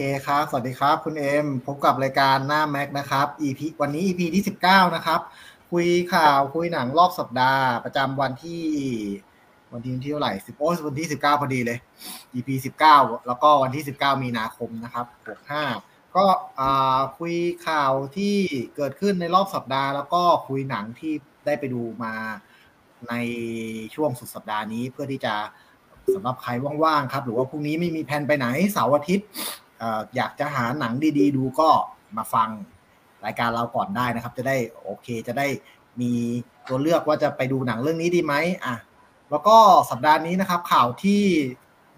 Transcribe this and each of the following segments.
เคครับ สวัสดีครับ คุณเอ็ม พบกับรายการหน้าแม็กนะครับ EP วันนี้ EP ที่ 19 นะครับ คุยข่าวคุยหนังรอบสัปดาห์ ประจำวันที่ วันที่ที่เท่าไหร่สิบโอ้วันที่ 19 พอดีเลย EP 19 แล้วก็วันที่ 19 มีนาคมนะครับ65ก็คุยข่าวที่เกิดขึ้นในรอบสัปดาห์ แล้วก็คุยหนังที่ได้ไปดูมาในช่วงสุดสัปดาห์นี้เพื่อที่จะสำหรับใครว่างๆครับ หรือว่าพรุ่งนี้ไม่มีแผนไปไหนเสาร์อาทิตย์ อยากจะหาหนังดี ๆ ดูก็มาฟังรายการเราก่อนได้นะครับ จะได้โอเคจะได้มีตัวเลือกว่าจะไปดูหนังเรื่องนี้ดีไหมอะแล้วก็สัปดาห์นี้นะครับ ข่าวที่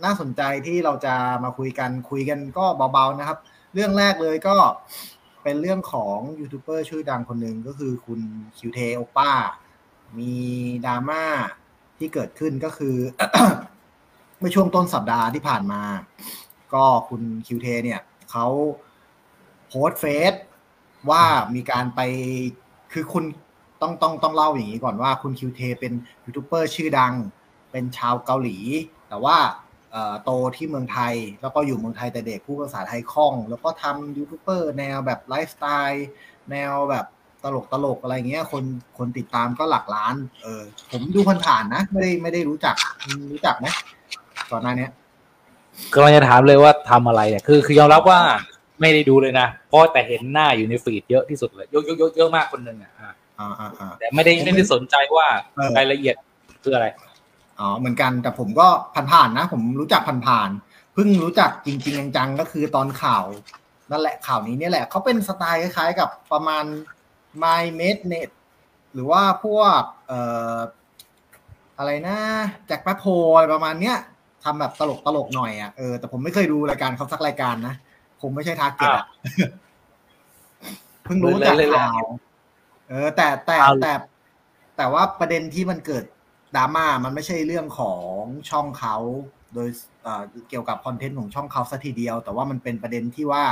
น่าสนใจที่เราจะมาคุยกันคุยกันก็เบาๆนะครับ เรื่องแรกเลยก็เป็นเรื่องของยูทูบเบอร์ชื่อดังคนหนึ่งก็คือคุณคิวเทโอป้า มีดราม่าที่เกิดขึ้นก็คือเมื่อช่วงต้นสัปดาห์ที่ผ่านมา ก็คุณคิวเทเนี่ยเขาโพสต์เฟซว่ามีการไปคือคุณต้องต้องต้องเล่าอย่างนี้ก่อนว่าคุณคิวเทเป็นยูทูบเบอร์ชื่อดัง เป็นชาวเกาหลี แต่ว่าโตที่เมืองไทย แล้วก็อยู่เมืองไทยแต่เด็กพูดภาษาไทยคล่อง แล้วก็ทำยูทูบเบอร์แนวแบบไลฟ์สไตล์แนวแบบตลกตลกอะไรเงี้ยคนคนติดตามก็หลักล้าน เออ ผมดูผ่านๆนะ ไม่ได้ไม่ได้รู้จักรู้จักไหมก่อนหน้านี้ ก็เราจะถามเลยว่าทำอะไรเนี่ยคือ คือยอมรับว่าไม่ได้ดูเลยนะเพราะแต่เห็นหน้าอยู่ในฟีดเยอะที่สุดเลยเยอะเยอะเยอะมากคนหนึ่งอะแต่ไม่ได้ไม่ได้สนใจว่ารายละเอียดคืออะไรอ๋อเหมือนกันแต่ผมก็ผ่านๆนะ ผมรู้จักผ่านๆเพิ่งรู้จักจริง ๆ จังๆก็คือตอนข่าวนั่นแหละข่าวนี้เนี่ยแหละเขาเป็นสไตล์คล้ายๆกับประมาณ My m a d Net หรือว่าพวกเอ่ออะไรนะแจ็คแป๊บโพอะไรประมาณเนี้ย ทำแบบตลกตลกหน่อยอะเออแต่ผมไม่เคยดูรายการเขาสักรายการนะผมไม่ใช่ทาร์เก็ตอะเพิ่งรู้จากข่าวเออ แต่แต่แต่แต่ว่าประเด็นที่มันเกิดดราม่ามันไม่ใช่เรื่องของช่องเขาโดยเกี่ยวกับคอนเทนต์ของช่องเขาสัทีเดียว แต่ว่ามันเป็นประเด็นที่ว่า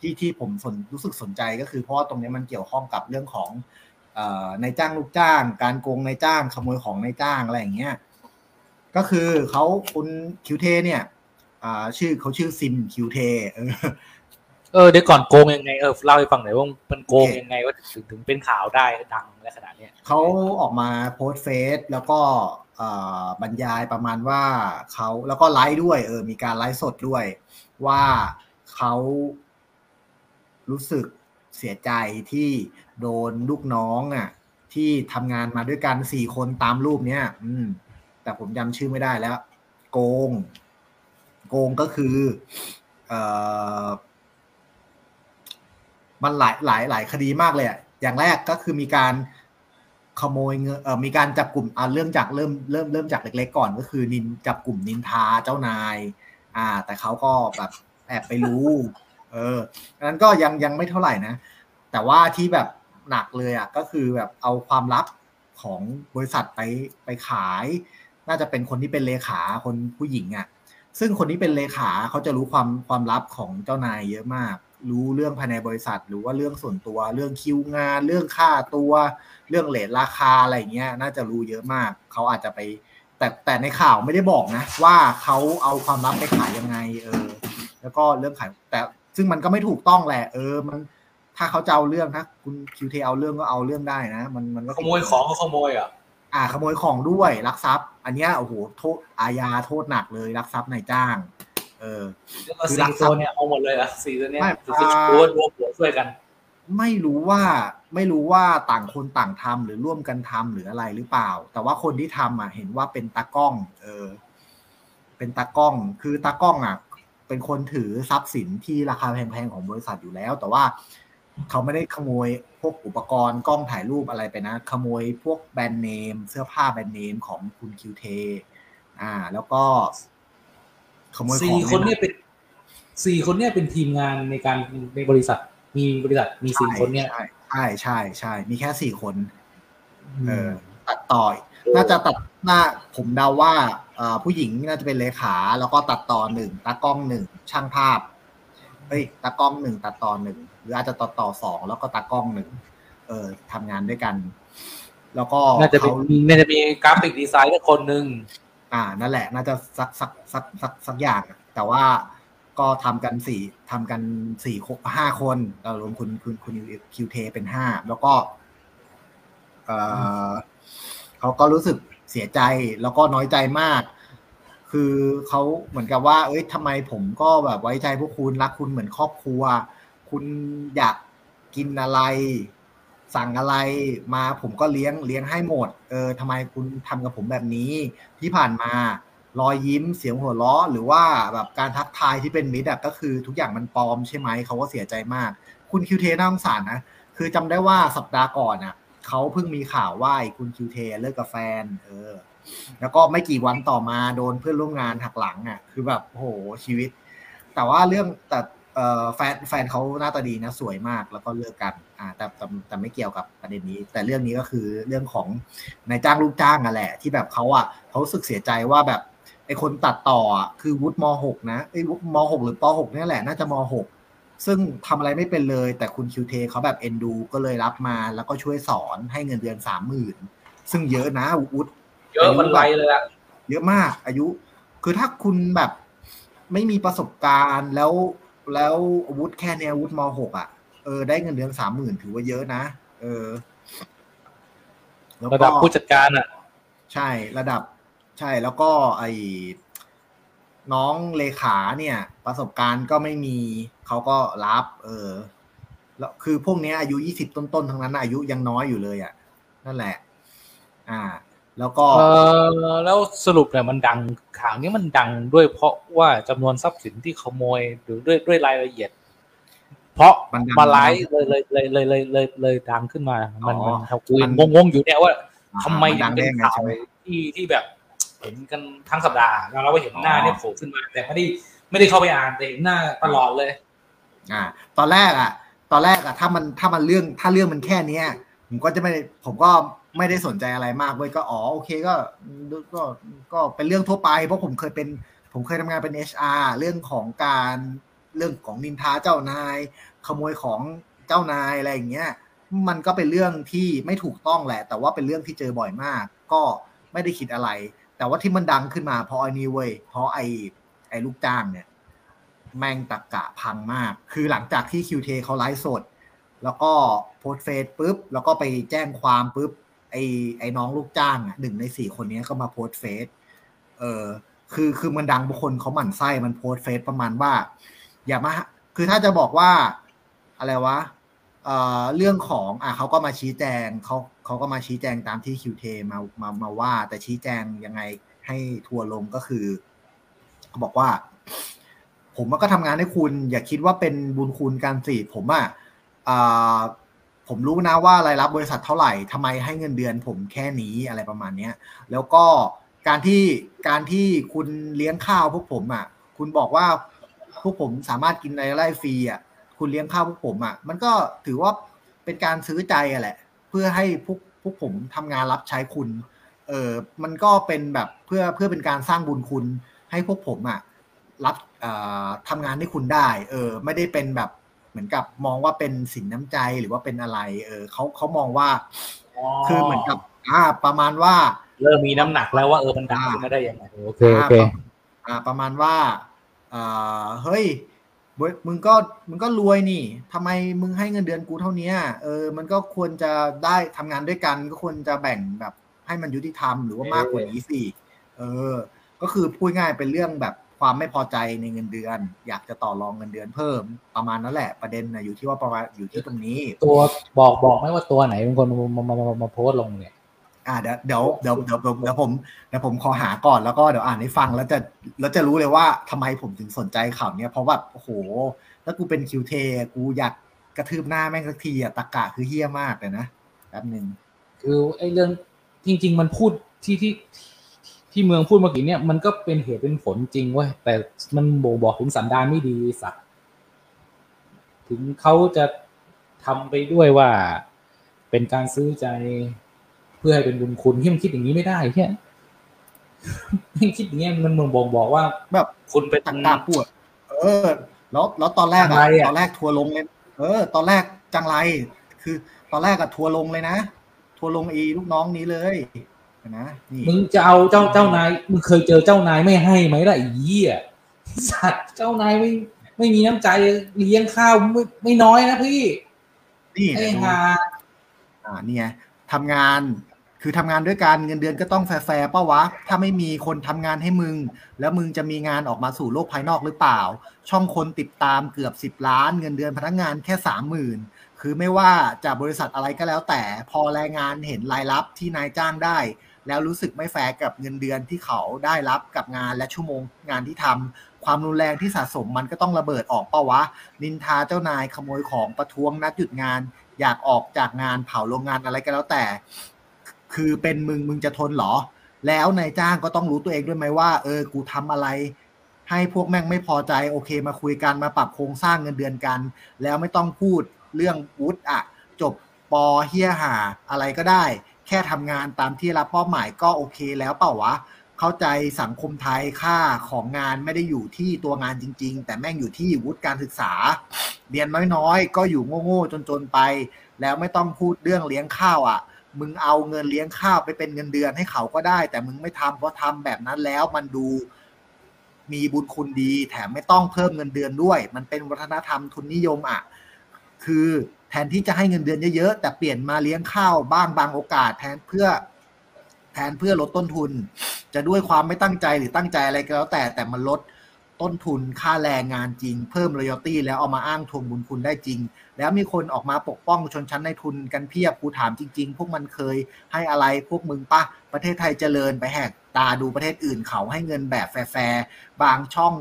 ที่ที่ผมสนรู้สึกสนใจก็คือเพราะว่าตรงนี้มันเกี่ยวข้องกับเรื่องของในจ้างลูกจ้าง การโกงในจ้างขโมยของในจ้างอะไรอย่างเงี้ย ก็คือเขาคุณคิวเทเนี่ยชื่อเขาชื่อซินคิวเทเออเดี๋ยวก่อนโกงยังไงเออเล่าให้ฟังหน่อยว่ามันโกงยังไงว่าถึงถึงเป็นข่าวได้ดังในขนาดนี้เขาออกมาโพสเฟซแล้วก็บรรยายประมาณว่าเขาแล้วก็ไลฟ์ด้วย เออ มีการไลฟ์สดด้วย ว่าเขารู้สึกเสียใจที่โดนลูกน้องอะ ที่ทำงานมาด้วยกันสี่คนตามรูปเนี้ย อืม แต่ผมจำชื่อไม่ได้แล้ว โกง โกงก็คือเอ่อมันหลายหลายหลายคดีมากเลยอะอย่างแรกก็คือมีการขโมยเงินเอ่อมีการจับกลุ่มอ่าเริ่มจากเริ่มเริ่มเริ่มจากเล็กๆก่อน ก็คือนินจับกลุ่มนินทาเจ้านาย อ่า แต่เขาก็แบบแอบไปรู้ เออนั้นก็ยังยังไม่เท่าไหร่นะ แต่ว่าที่แบบหนักเลยอะก็คือแบบเอาความลับของบริษัทไปไปขาย น่าจะเป็นคนที่เป็นเลขาคนผู้หญิงอะ ซึ่งคนที่เป็นเลขาเขาจะรู้ความความลับของเจ้านายเยอะมาก รู้เรื่องภายในบริษัท หรือว่าเรื่องส่วนตัว เรื่องคิวงาน เรื่องค่าตัว เรื่องเลทราคาอะไรเงี้ย น่าจะรู้เยอะมาก เขาอาจจะไป แต่แต่ในข่าวไม่ได้บอกนะ ว่าเขาเอาความลับไปขายยังไง เออ แล้วก็เรื่องขายแต่ซึ่งมันก็ไม่ถูกต้องแหละ เออ มันถ้าเขาจะเอาเรื่องถ้าคุณคิวเทเอาเรื่องก็เอาเรื่องได้นะ มันมันก็ขโมยของก็ขโมยอะอ่า ขโมยของด้วยลักทรัพย์ อันเนี้ยโอ้โหโทษอาญาโทษหนักเลยลักทรัพย์นายจ้าง เออคือสี่ตัวเนี่ยเอาหมดเลยอะสี่ตัวเนี้ยคือรวมรวมหัวช่วยกัน ไม่รู้ว่าไม่รู้ว่าต่างคนต่างทำหรือร่วมกันทำหรืออะไรหรือเปล่า แต่ว่าคนที่ทำอะ เห็นว่าเป็นตากล้อง เออ เป็นตากล้อง คือตากล้องอะ เป็นคนถือทรัพย์สินที่ราคาแพงๆของบริษัทอยู่แล้ว แต่ว่า เขาไม่ได้ขโมยพวกอุปกรณ์กล้องถ่ายรูปอะไรไปนะ ขโมยพวกแบรนด์เนม เสื้อผ้าแบรนด์เนมของคุณคิวเทอ่า แล้วก็ ขโมยของสี่คนเนี่ยเป็นสี่คนเนี่ยเป็นทีมงานในการในบริษัท มีบริษัทมีสี่คนเนี่ยใช่ใช่ใช่มีแค่สี่คน เออตัดต่อน่าจะตัดหน้าผมเดาว่าผู้หญิงน่าจะเป็นเลขา แล้วก็ตัดต่อหนึ่งตากล้องหนึ่งช่างภาพเฮ้ยตากล้องหนึ่งตัดต่อหนึ่ง หรืออาจจะตัดต่อสองแล้วก็ตากล้องหนึ่งเออทำงานด้วยกัน แล้วก็น่าจะเป็นน่าจะมี graphic design คนหนึ่งอ่านั่นแหละ น่าจะสักสักสักสักสักอย่าง แต่ว่าก็ทำกันสี่ทำกันสี่ห้าคนเรารวมคุณคุณคุณคิวเทเป็นห้าแล้วก็เออเขาก็รู้สึกเสียใจแล้วก็น้อยใจมาก คือเขาเหมือนกับว่า เอ้ยทำไมผมก็แบบไว้ใจพวกคุณรักคุณเหมือนครอบครัว คุณอยากกินอะไร สั่งอะไรมาผมก็เลี้ยงเลี้ยงให้หมด เออทำไมคุณทำกับผมแบบนี้ ที่ผ่านมารอยยิ้มเสียงหัวเราะหรือว่าแบบการทักทายที่เป็นมิตรก็คือทุกอย่างมันปลอมใช่ไหมเขาก็เสียใจมาก คุณคิวเทน่าสงสารนะคือจำได้ว่าสัปดาห์ก่อนอะเขาเพิ่งมีข่าวว่าคุณคิวเทเลิกกับแฟน เออ แล้วก็ไม่กี่วันต่อมาโดนเพื่อนร่วมงานหักหลังอะคือแบบโหชีวิต แต่ว่าเรื่องแต่ แฟนแฟนเขาหน้าตาดีนะสวยมากแล้วก็เลิกกัน อ่าแต่แต่แต่ไม่เกี่ยวกับประเด็นนี้ แต่เรื่องนี้ก็คือเรื่องของนายจ้างลูกจ้างอะแหละ ที่แบบเขาอะเขาสึกเสียใจว่าแบบไอคนตัดต่อคือวุฒิมหกนะไอวุฒิมหกหรือปหกนี่แหละน่าจะมหกซึ่งทำอะไรไม่เป็นเลย แต่คุณคิวเทเขาแบบเอ็นดู ก็เลยรับมาแล้วก็ช่วยสอนให้เงินเดือนสามหมื่นซึ่งเยอะนะวุฒิเยอะมันไรเลยอะเยอะมากอายุ คือถ้าคุณแบบไม่มีประสบการณ์แล้ว แล้วอาวุธแค่เนี้ยอาวุธมหกอะเออได้เงินเดือนสามหมื่นถือว่าเยอะนะเออระดับผู้จัดการอะ ใช่ระดับ ใช่แล้วก็ไอ้น้องเลขาเนี่ย ประสบการณ์ก็ไม่มีเขาก็รับ เออแล้วคือพวกนี้อายุยี่สิบต้นๆทั้งนั้นอายุยังน้อยอยู่เลยอะ นั่นแหละ อ่า แล้วก็เออแล้วสรุปเนี่ยมันดังข่าวนี้มันดังด้วยเพราะว่าจำนวนทรัพย์สินที่ขโมยหรือด้วยด้วยรายละเอียด เพราะมันมาไลฟ์เลยเลยเลยเลยเลยเลยเลยดังขึ้นมา มันมันเขาคุยงงๆอยู่เนี่ยว่าทำไมถึงเป็นข่าวที่ที่แบบเห็นกันทั้งสัปดาห์เราเราเห็นหน้าเนี่ยโผล่ขึ้นมา แต่ไม่ได้ไม่ได้เข้าไปอ่านแต่เห็นหน้าตลอดเลย อ่า ตอนแรกอะ ตอนแรกอะ ถ้ามันถ้ามันเรื่องถ้าเรื่องมันแค่เนี้ย ผมก็จะไม่ผมก็ ไม่ได้สนใจอะไรมากเว้ยก็อ๋อโอเคก็ก็ก็เป็นเรื่องทั่วไป เพราะผมเคยเป็นผมเคยทำงานเป็น HR เรื่องของการเรื่องของนินทาเจ้านาย ขโมยของเจ้านายอะไรอย่างเงี้ยมันก็เป็นเรื่องที่ไม่ถูกต้องแหละ แต่ว่าเป็นเรื่องที่เจอบ่อยมาก ก็ไม่ได้คิดอะไร แต่ว่าที่มันดังขึ้นมาเพราะไอ้นี่เว้ยเพราะไอ้ไอ้ลูกจ้างเนี่ย แม่งตรรกะพังมาก คือหลังจากที่คิวเทเขาไลฟ์สด แล้วก็โพสต์เฟซปุ๊บ แล้วก็ไปแจ้งความปุ๊บ ไอ้ไอ้น้องลูกจ้างอะหนึ่งในสี่คนนี้ก็มาโพสต์เฟซเออคือคือมันดังบุคคลเขาหมั่นไส้มันโพสต์เฟซประมาณว่า อย่ามา คือถ้าจะบอกว่าอะไรวะเอ่อเรื่องของอะเขาก็มาชี้แจงเขาเขาก็มาชี้แจงตามที่คิวเทมามามาว่า แต่ชี้แจงยังไงให้ทัวลงก็คือเขาบอกว่า ผมก็ทำงานให้คุณ อย่าคิดว่าเป็นบุญคุณการสิผมอะ ผมรู้นะว่ารายรับบริษัทเท่าไหร่ทำไมให้เงินเดือน ผมแค่นี้อะไรประมาณเนี้ยแล้วก็การที่การที่คุณเลี้ยงข้าวพวกผมอะ คุณบอกว่าพวกผมสามารถกินในไร่ฟรีอะ คุณเลี้ยงข้าวพวกผมอะ มันก็ถือว่าเป็นการซื้อใจอะแหละ เพื่อให้พวกพวกผมทำงานรับใช้คุณ เออมันก็เป็นแบบเพื่อเพื่อเป็นการสร้างบุญคุณให้พวกผมอะรับทำงานให้คุณได้ เออ ไม่ได้เป็นแบบ เหมือนกับมองว่าเป็นสินน้ำใจหรือว่าเป็นอะไร เออเขาเขามองว่า คือเหมือนกับอ่าประมาณว่า เริ่มมีน้ำหนักแล้วว่าเออมันดังขึ้นมาได้ยังไงโอเคโอเคอ่า ประมาณว่าอ่าเฮ้ยมึงก็มึงก็รวยนี่ทำไมมึงให้เงินเดือนกูเท่านี้เออ มันก็ควรจะได้ทำงานด้วยกัน ก็ควรจะแบ่งแบบให้มันยุติธรรมหรือว่ามากกว่านี้สิเออ ก็คือพูดง่ายเป็นเรื่องแบบ ความไม่พอใจในเงินเดือน อยากจะต่อรองเงินเดือนเพิ่มประมาณนั้นแหละ ประเด็นนะอยู่ที่ว่าประมาณอยู่ที่ตรงนี้ ตัวบอกบอกไม่ว่าตัวไหนเป็นคนมามามามาโพสลงเนี่ยอ่าเดี๋ยวเดี๋ยวเดี๋ยวเดี๋ยวเดี๋ยวผมเดี๋ยวผมขอหาก่อนแล้วก็เดี๋ยวอ่านให้ฟังแล้วจะแล้วจะรู้เลยว่าทำไมผมถึงสนใจข่าวเนี้ยเพราะแบบโอ้โหถ้ากูเป็นคิวเทกูอยากกระทืบหน้าแม่งสักทีอะตะกะคือเฮี้ยมากเลยนะแป๊บหนึ่งคือไอ้เรื่องจริง ๆ มันพูดที่ที่ ที่เมืองพูดเมื่อกี้เนี่ยมันก็เป็นเหตุเป็นผลจริงเว้ยแต่มันโบบอกถึงสันดานไม่ดีสัตว์ถึงเขาจะทำไปด้วยว่าเป็นการซื้อใจเพื่อให้เป็นบุญคุณที่มันคิดอย่างนี้ไม่ได้แค่ไม่คิดอย่างเงี้ยมันมึงบอกบอกว่า แบบคุณไปตังตาปวด เออ แล้วแล้วตอนแรกอะตอนแรกทัวลงเลย เออ ตอนแรกจังไร คือ ตอนแรกอะทัวลงเลยนะทัวลงอีลูกน้องนี้เลย นะมึงจะเอาเจ้าเจ้านายมึงเคยเจอเจ้านายไม่ให้ไหมล่ะอีเหี้ยสัตว์เจ้านายไม่ไม่มีน้ำใจเลี้ยงข้าวไม่ไม่น้อยนะพี่นี่ไอ้ดูห่าอ่านี่ไงทำงานคือทำงานด้วยกันเงินเดือนก็ต้องแฟร์ๆป่าวะ ถ้าไม่มีคนทำงานให้มึง แล้วมึงจะมีงานออกมาสู่โลกภายนอกหรือเปล่า ช่องคนติดตามเกือบ 10 ล้าน เงินเดือนพนักงานแค่สามหมื่นคือไม่ว่าจากบริษัทอะไรก็แล้วแต่พอแรงงานเห็นรายรับที่นายจ้างได้ แล้วรู้สึกไม่แฟร์กับเงินเดือนที่เขาได้รับกับงานและชั่วโมงงานที่ทำความรุนแรงที่สะสมมันก็ต้องระเบิดออกเป้าวะ นินทาเจ้านายขโมยของประท้วงนัดหยุดงาน อยากออกจากงานเผาโรงงานอะไรก็แล้วแต่ คือเป็นมึงมึงจะทนเหรอ แล้วนายจ้างก็ต้องรู้ตัวเองด้วยไหมว่า เออ กูทำอะไร ให้พวกแม่งไม่พอใจโอเค มาคุยกันมาปรับโครงสร้างเงินเดือนกัน แล้วไม่ต้องพูดเรื่องวุฒิอะจบปอเฮียหาอะไรก็ได้ แค่ทำงานตามที่รับมอบหมายก็โอเคแล้วเปล่าวะ เข้าใจสังคมไทยค่าของงานไม่ได้อยู่ที่ตัวงานจริง ๆ แต่แม่งอยู่ที่วุฒิการศึกษา เรียนน้อยๆ ก็อยู่โง่ๆจนๆไป แล้วไม่ต้องพูดเรื่องเลี้ยงข้าวอะมึงเอาเงินเลี้ยงข้าวไปเป็นเงินเดือนให้เขาก็ได้ แต่มึงไม่ทำเพราะทำแบบนั้นแล้วมันดูมีบุญคุณดี แถมไม่ต้องเพิ่มเงินเดือนด้วย มันเป็นวัฒนธรรมทุนนิยมอะ คือ ทนที่จะให้เงินเดือนเยอะๆ แต่เปลี่ยนมาเลี้ยงข้าวบ้างบางโอกาส แทนเพื่อ แทนเพื่อลดต้นทุน จะด้วยความไม่ตั้งใจหรือตั้งใจอะไรก็แล้วแต่แต่มันลดต้นทุนค่าแรงงานจริง เพิ่มร o ยตี้แล้วเอามาอ้างทวงบุญคุณได้จริง แล้วมีคนออกมาปกป้องชนชั้นในทุนกันเพียบกูถามจริง ๆ พวกมันเคยให้อะไรพวกมึงปะประเทศไทยเจริญไปแหกตาดูประเทศอื่นเขาให้เงินแบบแฟร์บางช่อง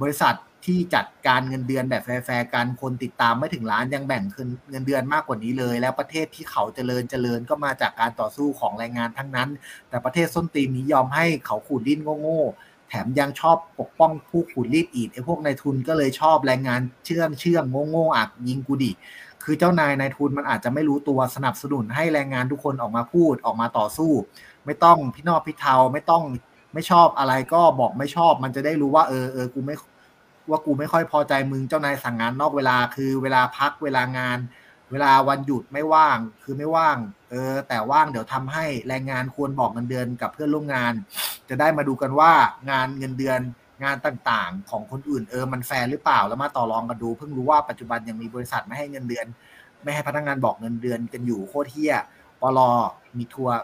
บริษัท ที่จัดการเงินเดือนแบบแฟร์ๆกันคนติดตามไม่ถึงล้านยังแบ่งเงินเดือนมากกว่านี้เลย แล้วประเทศที่เขาเจริญเจริญก็มาจากการต่อสู้ของแรงงานทั้งนั้น แต่ประเทศส้นตีนนี้ยอมให้เขาขูดดิ้นโง่ๆแถมยังชอบปกป้องผู้ขูดรีดอีดไอ้พวกนายทุนก็เลยชอบแรงงานเชื่องเชื่องโง่ๆอักยิงกูดิคือเจ้านายนายทุนมันอาจจะไม่รู้ตัวสนับสนุนให้แรงงานทุกคนออกมาพูดออกมาต่อสู้ ไม่ต้องพี่นอกพี่เทาไม่ต้องไม่ชอบอะไรก็บอกไม่ชอบ มันจะได้รู้ว่าเออเออกูไม่ ว่ากูไม่ค่อยพอใจมึงเจ้านายสั่งงานนอกเวลาคือเวลาพักเวลางาน เวลาวันหยุดไม่ว่างคือไม่ว่าง เออ แต่ว่างเดี๋ยวทำให้แรงงานควรบอกเงินเดือนกับเพื่อนร่วมงาน จะได้มาดูกันว่างานเงินเดือนงานต่างๆ ของคนอื่นเออมันแฟร์หรือเปล่าแล้วมาต่อรองกันดู เพิ่งรู้ว่าปัจจุบันยังมีบริษัทไม่ให้เงินเดือน ไม่ให้พนักงานบอกเงินเดือนกันอยู่โคตรเหี้ยปล. มีทัวร์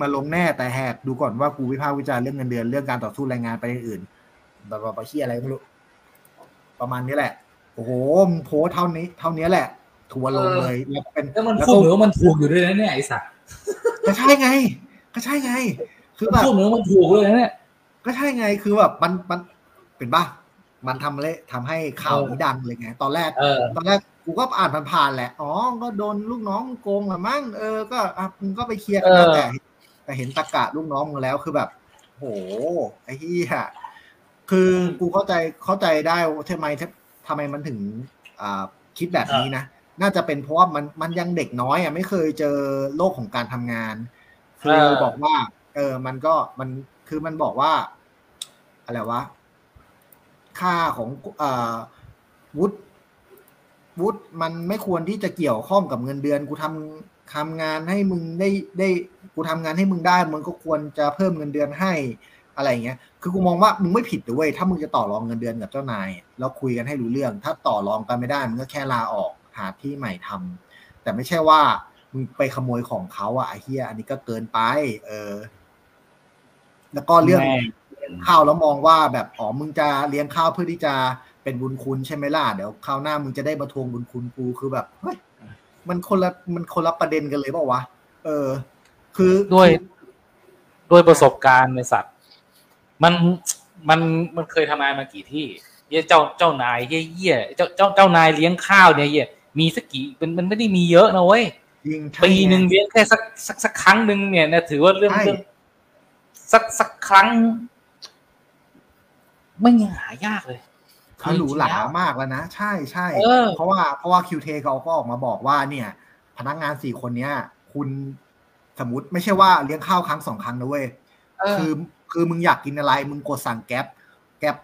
มาลงแน่แต่แหกดูก่อนว่ากูวิพากษ์วิจารณ์เรื่องเงินเดือนเรื่องการต่อสู้แรงงานไปอื่น แบบว่าเหี้ยอะไรไม่รู้ ประมาณนี้แหละ โอ้โหมึงโพสเท่านี้ เท่านี้แหละ ทัวร์ลงเลยแล้วเป็นแล้วมันพูดเหมือนว่ามันถูกอยู่ด้วยนะเนี่ยไอ้สัตว์ก็ใช่ไง ก็ใช่ไง คือแบบพูดเหมือนว่ามันถูกเลยนะเนี่ยก็ใช่ไงคือแบบมันมันเป็นบ้ามันทำเลยทำให้ข่าวนี้ดังเลยไง ตอนแรกเออตอนแรกกูก็อ่านผ่านๆแหละ อ๋อ ก็โดนลูกน้องโกงละมั้ง เออ ก็อะมึงก็ไปเคลียร์กันนะเออแต่แต่เห็นตะกะลูกน้องมึงแล้วคือแบบ โห ไอ้เหี้ย คือกูเข้าใจเข้าใจได้ว่าทำไมทำไมมันถึงอ่าคิดแบบนี้นะ น่าจะเป็นเพราะว่ามันมันยังเด็กน้อยอะไม่เคยเจอโลกของการทำงาน คือเออบอกว่า เออมันก็มันคือมันบอกว่า อะไรวะ ค่าของเอ่อวุฒิวุฒิมันไม่ควรที่จะเกี่ยวข้องกับเงินเดือน กูทำทำงานให้มึงได้ได้ กูทำงานให้มึงได้ มึงก็ควรจะเพิ่มเงินเดือนให้ อะไรอย่างเงี้ย คือกูมองว่ามึงไม่ผิดเลยเว้ยถ้ามึงจะต่อรองเงินเดือนกับเจ้านาย แล้วคุยกันให้รู้เรื่อง ถ้าต่อรองกันไม่ได้มึงก็แค่ลาออกหาที่ใหม่ทำแต่ไม่ใช่ว่ามึงไปขโมยของเขาอะไอ้เฮียอันนี้ก็เกินไป เออ แล้วก็เรื่องแม่ข้าวแล้วมองว่าแบบอ๋อมึงจะเลี้ยงข้าวเพื่อที่จะเป็นบุญคุณใช่ไหมล่ะเดี๋ยวคราวหน้ามึงจะได้มาทวงบุญคุณกูคือแบบเฮ้ยมันคนละมันคนละประเด็นกันเลยเปล่าวะเออ คือด้วยด้วยประสบการณ์ในสัตว์ มันมันมันเคยทำงานมากี่ที่เหี้ยเจ้าเจ้านายเหี้ยเหี้ยเจ้าเจ้าเจ้านายเลี้ยงข้าวเนี่ยเหี้ยมีสักกี่มันมันไม่ได้มีเยอะนะเว้ยยิงใช่ปีหนึ่งไเลี้ยงแค่สักสักสักครั้งหนึ่งเนี่ยนะถือว่าเรื่องใช่เรื่องสักสักครั้ง ไม่ยังหายากเลยเขาหรูหรามากแล้วนะ ใช่ใช่เออเพราะว่าเพราะว่าคิวเทเขาก็ออกมาบอกว่าเนี่ย พนักงานสี่คนเนี้ย คุณสมมติไม่ใช่ว่าเลี้ยงข้าวครั้งสองครั้งนะเว้ยเออคือ คือมึงอยากกินอะไร มึงกดสั่งแก๊ปแก๊ป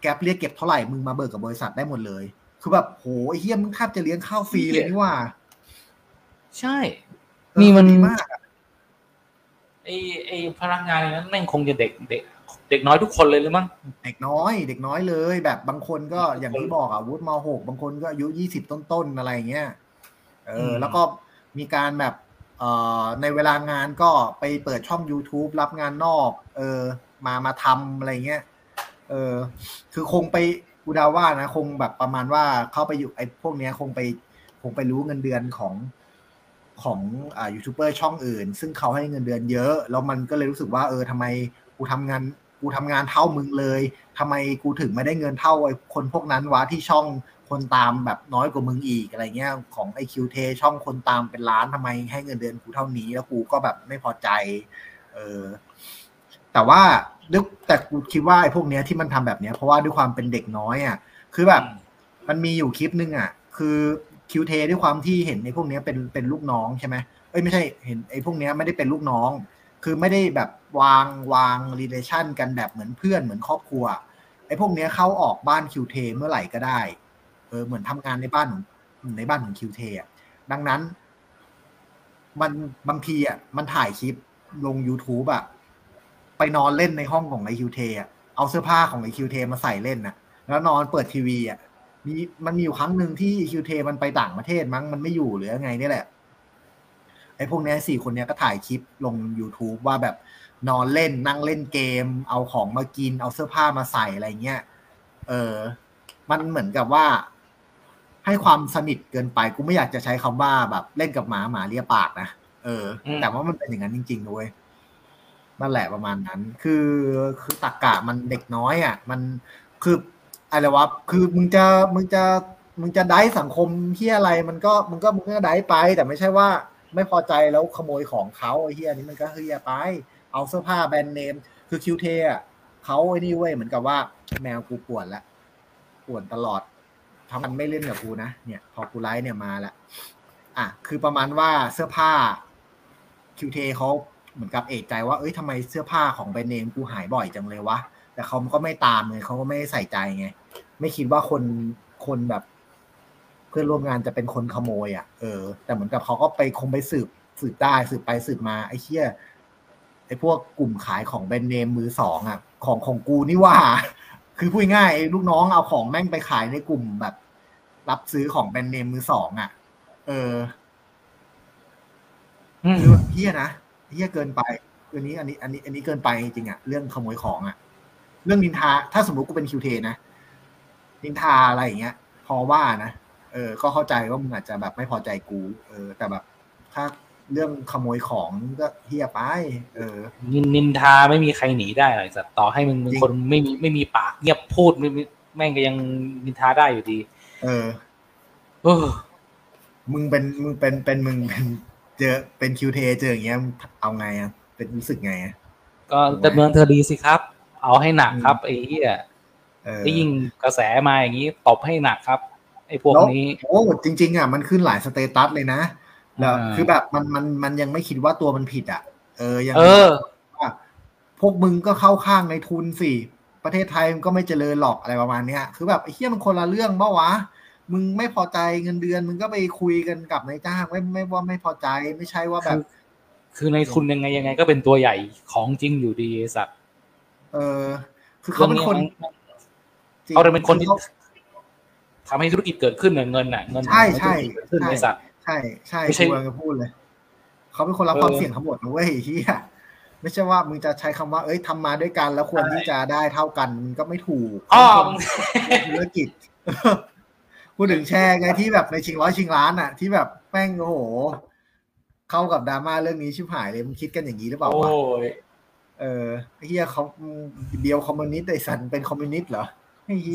แก๊ปเรียกเก็บเท่าไหร่ มึงมาเบิกกับบริษัทได้หมดเลย คือแบบโหไอ้เฮียมึงแทบจะเลี้ยงข้าวฟรีเลยนี่ว่า ใช่เออนี่มันดีมากอะไอไอพนักงานนั้นแม่งคงจะเด็กเด็กเด็กน้อยทุกคนเลยหรือมั้งเด็กน้อย เด็กน้อยเลย แบบบางคนก็อย่างที่บอกอะวุฒิมหกบางคนก็อายุยี่สิบต้นๆอะไรเงี้ยเออ แล้วก็มีการแบบเอ่อ ในเวลางานก็ไปเปิดช่อง YouTube รับงานนอก เออ มามาทำอะไรเงี้ย เออ คือคงไปกูดาว่านะ คงแบบประมาณว่าเข้าไปอยู่ไอ้พวกเนี้ยคงไปคงไปรู้เงินเดือนของของอ่ายูทูบเบอร์ช่องอื่น ซึ่งเขาให้เงินเดือนเยอะ แล้วมันก็เลยรู้สึกว่า เออทำไมกูทำงาน กูทำงานเท่ามึงเลยทำไมกูถึงไม่ได้เงินเท่าไอ้คนพวกนั้นวะที่ช่องคนตามแบบน้อยกว่ามึงอีกอะไรเงี้ยของไอคิวเทช่องคนตามเป็นล้านทำไมให้เงินเดือนกูเท่านี้แล้วกูก็แบบไม่พอใจ เออแต่ว่าแต่กูคิดว่าไอ้พวกเนี้ยที่มันทำแบบเนี้ย เพราะว่าด้วยความเป็นเด็กน้อยอะคือแบบ มันมีอยู่คลิปนึงอะ คือคิวเทด้วยความที่เห็นในพวกนี้เป็นเป็นลูกน้องใช่ไหมเอ้ยไม่ใช่เห็นไอ้พวกนี้ไม่ได้เป็นลูกน้อง คือไม่ได้แบบวางวาง relation กันแบบเหมือนเพื่อนเหมือนครอบครัวไอ้พวกนี้เข้าออกบ้านคิวเทเมื่อไหร่ก็ได้ เออเหมือนทำงานในบ้านในบ้านของคิวเทอะดังนั้น มันบางทีอะมันถ่ายคลิปลง YouTube อะ ไปนอนเล่นในห้องของไอ้คิวเทอะเอาเสื้อผ้าของไอ้คิวเทมาใส่เล่นนะแล้วนอนเปิดทีวีอะมีมันมีอยู่ครั้งหนึ่งที่คิวเทมันไปต่างประเทศมั้งมันไม่อยู่หรือไงนี่แหละ อ้พวกนี้สี่คนนี้ก็ถ่ายคลิปลง YouTube ว่าแบบนอนเล่นนั่งเล่นเกม เอาของมากิน เอาเสื้อผ้ามาใส่อะไรเงี้ยเออ มันเหมือนกับว่า ให้ความสนิทเกินไปกูไม่อยากจะใช้คำว่าแบบเล่นกับหมาหมาเลียปากนะเออ แต่ว่ามันเป็นอย่างนั้นจริงๆด้วยนั่นแหละประมาณนั้น คือคือตักกะมันเด็กน้อยอะ มันคืออะไรวะคือมึงจะมึงจะมึงจะได้สังคมที่อะไร มันก็มึงก็มึงก็ได้ไป แต่ไม่ใช่ว่า ไม่พอใจแล้วขโมยของเขาไอ้เฮียนี้มันก็เฮียไป เอาเสื้อผ้าแบรนด์เนม คือคิวเทอะเขาไอ้นี่เว้ยเหมือนกับว่า แมวกูปวดละปวดตลอดทำมันไม่เล่นกับกูนะเนี่ยพอกูไลฟ์เนี่ยมาละอะคือประมาณว่าเสื้อผ้าคิวเทเขาเหมือนกับเอกใจว่าเอ้ยทำไมเสื้อผ้าของแบรนด์เนมกูหายบ่อยจังเลยวะแต่เขาก็ไม่ตามเลยเขาก็ไม่ใส่ใจไง ไม่คิดว่าคนคนแบบ เพื่อนร่วมงานจะเป็นคนขโมยอะเออ แต่เหมือนกับเขาก็ไปคงไปสืบสืบได้สืบไปสืบมาไอ้เชี่ยไอ้พวกกลุ่มขายของแบรนด์เนมมือสองอะ ของของกูนี่ว่า คือพูดง่ายลูกน้องเอาของแม่งไปขายในกลุ่มแบบ รับซื้อของแบรนด์เนมมือสองอะ เออคือเฮียนะเฮียเกินไปอันนี้ อันนี้ อันนี้ อันนี้เกินไปจริงอะเรื่องขโมยของอะ เรื่องนินทา ถ้าสมมติกูเป็นคิวเทนะนินทาอะไรอย่างเงี้ย พอว่านะ เออ ก็เข้าใจว่ามึงอาจจะแบบไม่พอใจกู เออ แต่แบบถ้าเรื่องขโมยของก็เฮียไป เออ นินนินทาไม่มีใครหนีได้หรอกสัตว์ต่อให้มึงมึงคนไม่มีไม่มีปากเงียบพูดไม่แม่งก็ยังนินทาได้อยู่ดี เออเออมึงเป็นมึงเป็นเป็นมึงเป็นเจอเป็นคิวเทเจออย่างเงี้ยเอาไงอะเป็นรู้สึกไง ก็ดำเนินเธอดีสิครับ เอาให้หนักครับไอ้เหี้ยได้ยิ่งกระแสมาอย่างนี้ตบให้หนักครับไอ้พวกนี้โอ้จริง ๆ อะ มันขึ้นหลายสเตตัสเลยนะแล้วคือแบบมันมันมันยังไม่คิดว่าตัวมันผิดอะ เออยังว่าพวกมึงก็เข้าข้างในทุนสิประเทศไทยมันก็ไม่เจริญหรอกอะไรประมาณเนี้ย คือแบบไอ้เฮี้ยมันคนละเรื่องเมื่อวะมึงไม่พอใจเงินเดือนมึงก็ไปคุยกันกับนายจ้างไม่ไม่ว่าไม่พอใจไม่ใช่ว่าแบบ คือในทุนยังไงยังไง ก็เป็นตัวใหญ่ของจริงอยู่ดีสัตว์เออ คือเขาเป็นคนเขาเป็นคนที่ ทำให้ธุรกิจเกิดขึ้นเงินน่ะเงินใช่ใช่ขึ้นในสัตว์ใช่ใช่ไม่ใช่จะพูดเลย เขาเป็นคนรับความเสี่ยงทั้งหมดนะเว้ยเฮียไม่ใช่ว่ามึงจะใช้คำว่า เอ้ยทำมาด้วยกันแล้วควรที่จะได้เท่ากันมันก็ไม่ถูกอ๋อธุรกิจพูดถึงแชร์ไงที่แบบในชิงร้อยชิงล้านอะ ที่แบบแม่งโอ้โห เข้ากับดราม่าเรื่องนี้ชิบหายเลยมึงคิดกันอย่างนี้หรือเปล่าวะเออเฮียเขาเดียวคอมมิวนิสต์ไอสันเป็นคอมมิวนิสต์เหรอ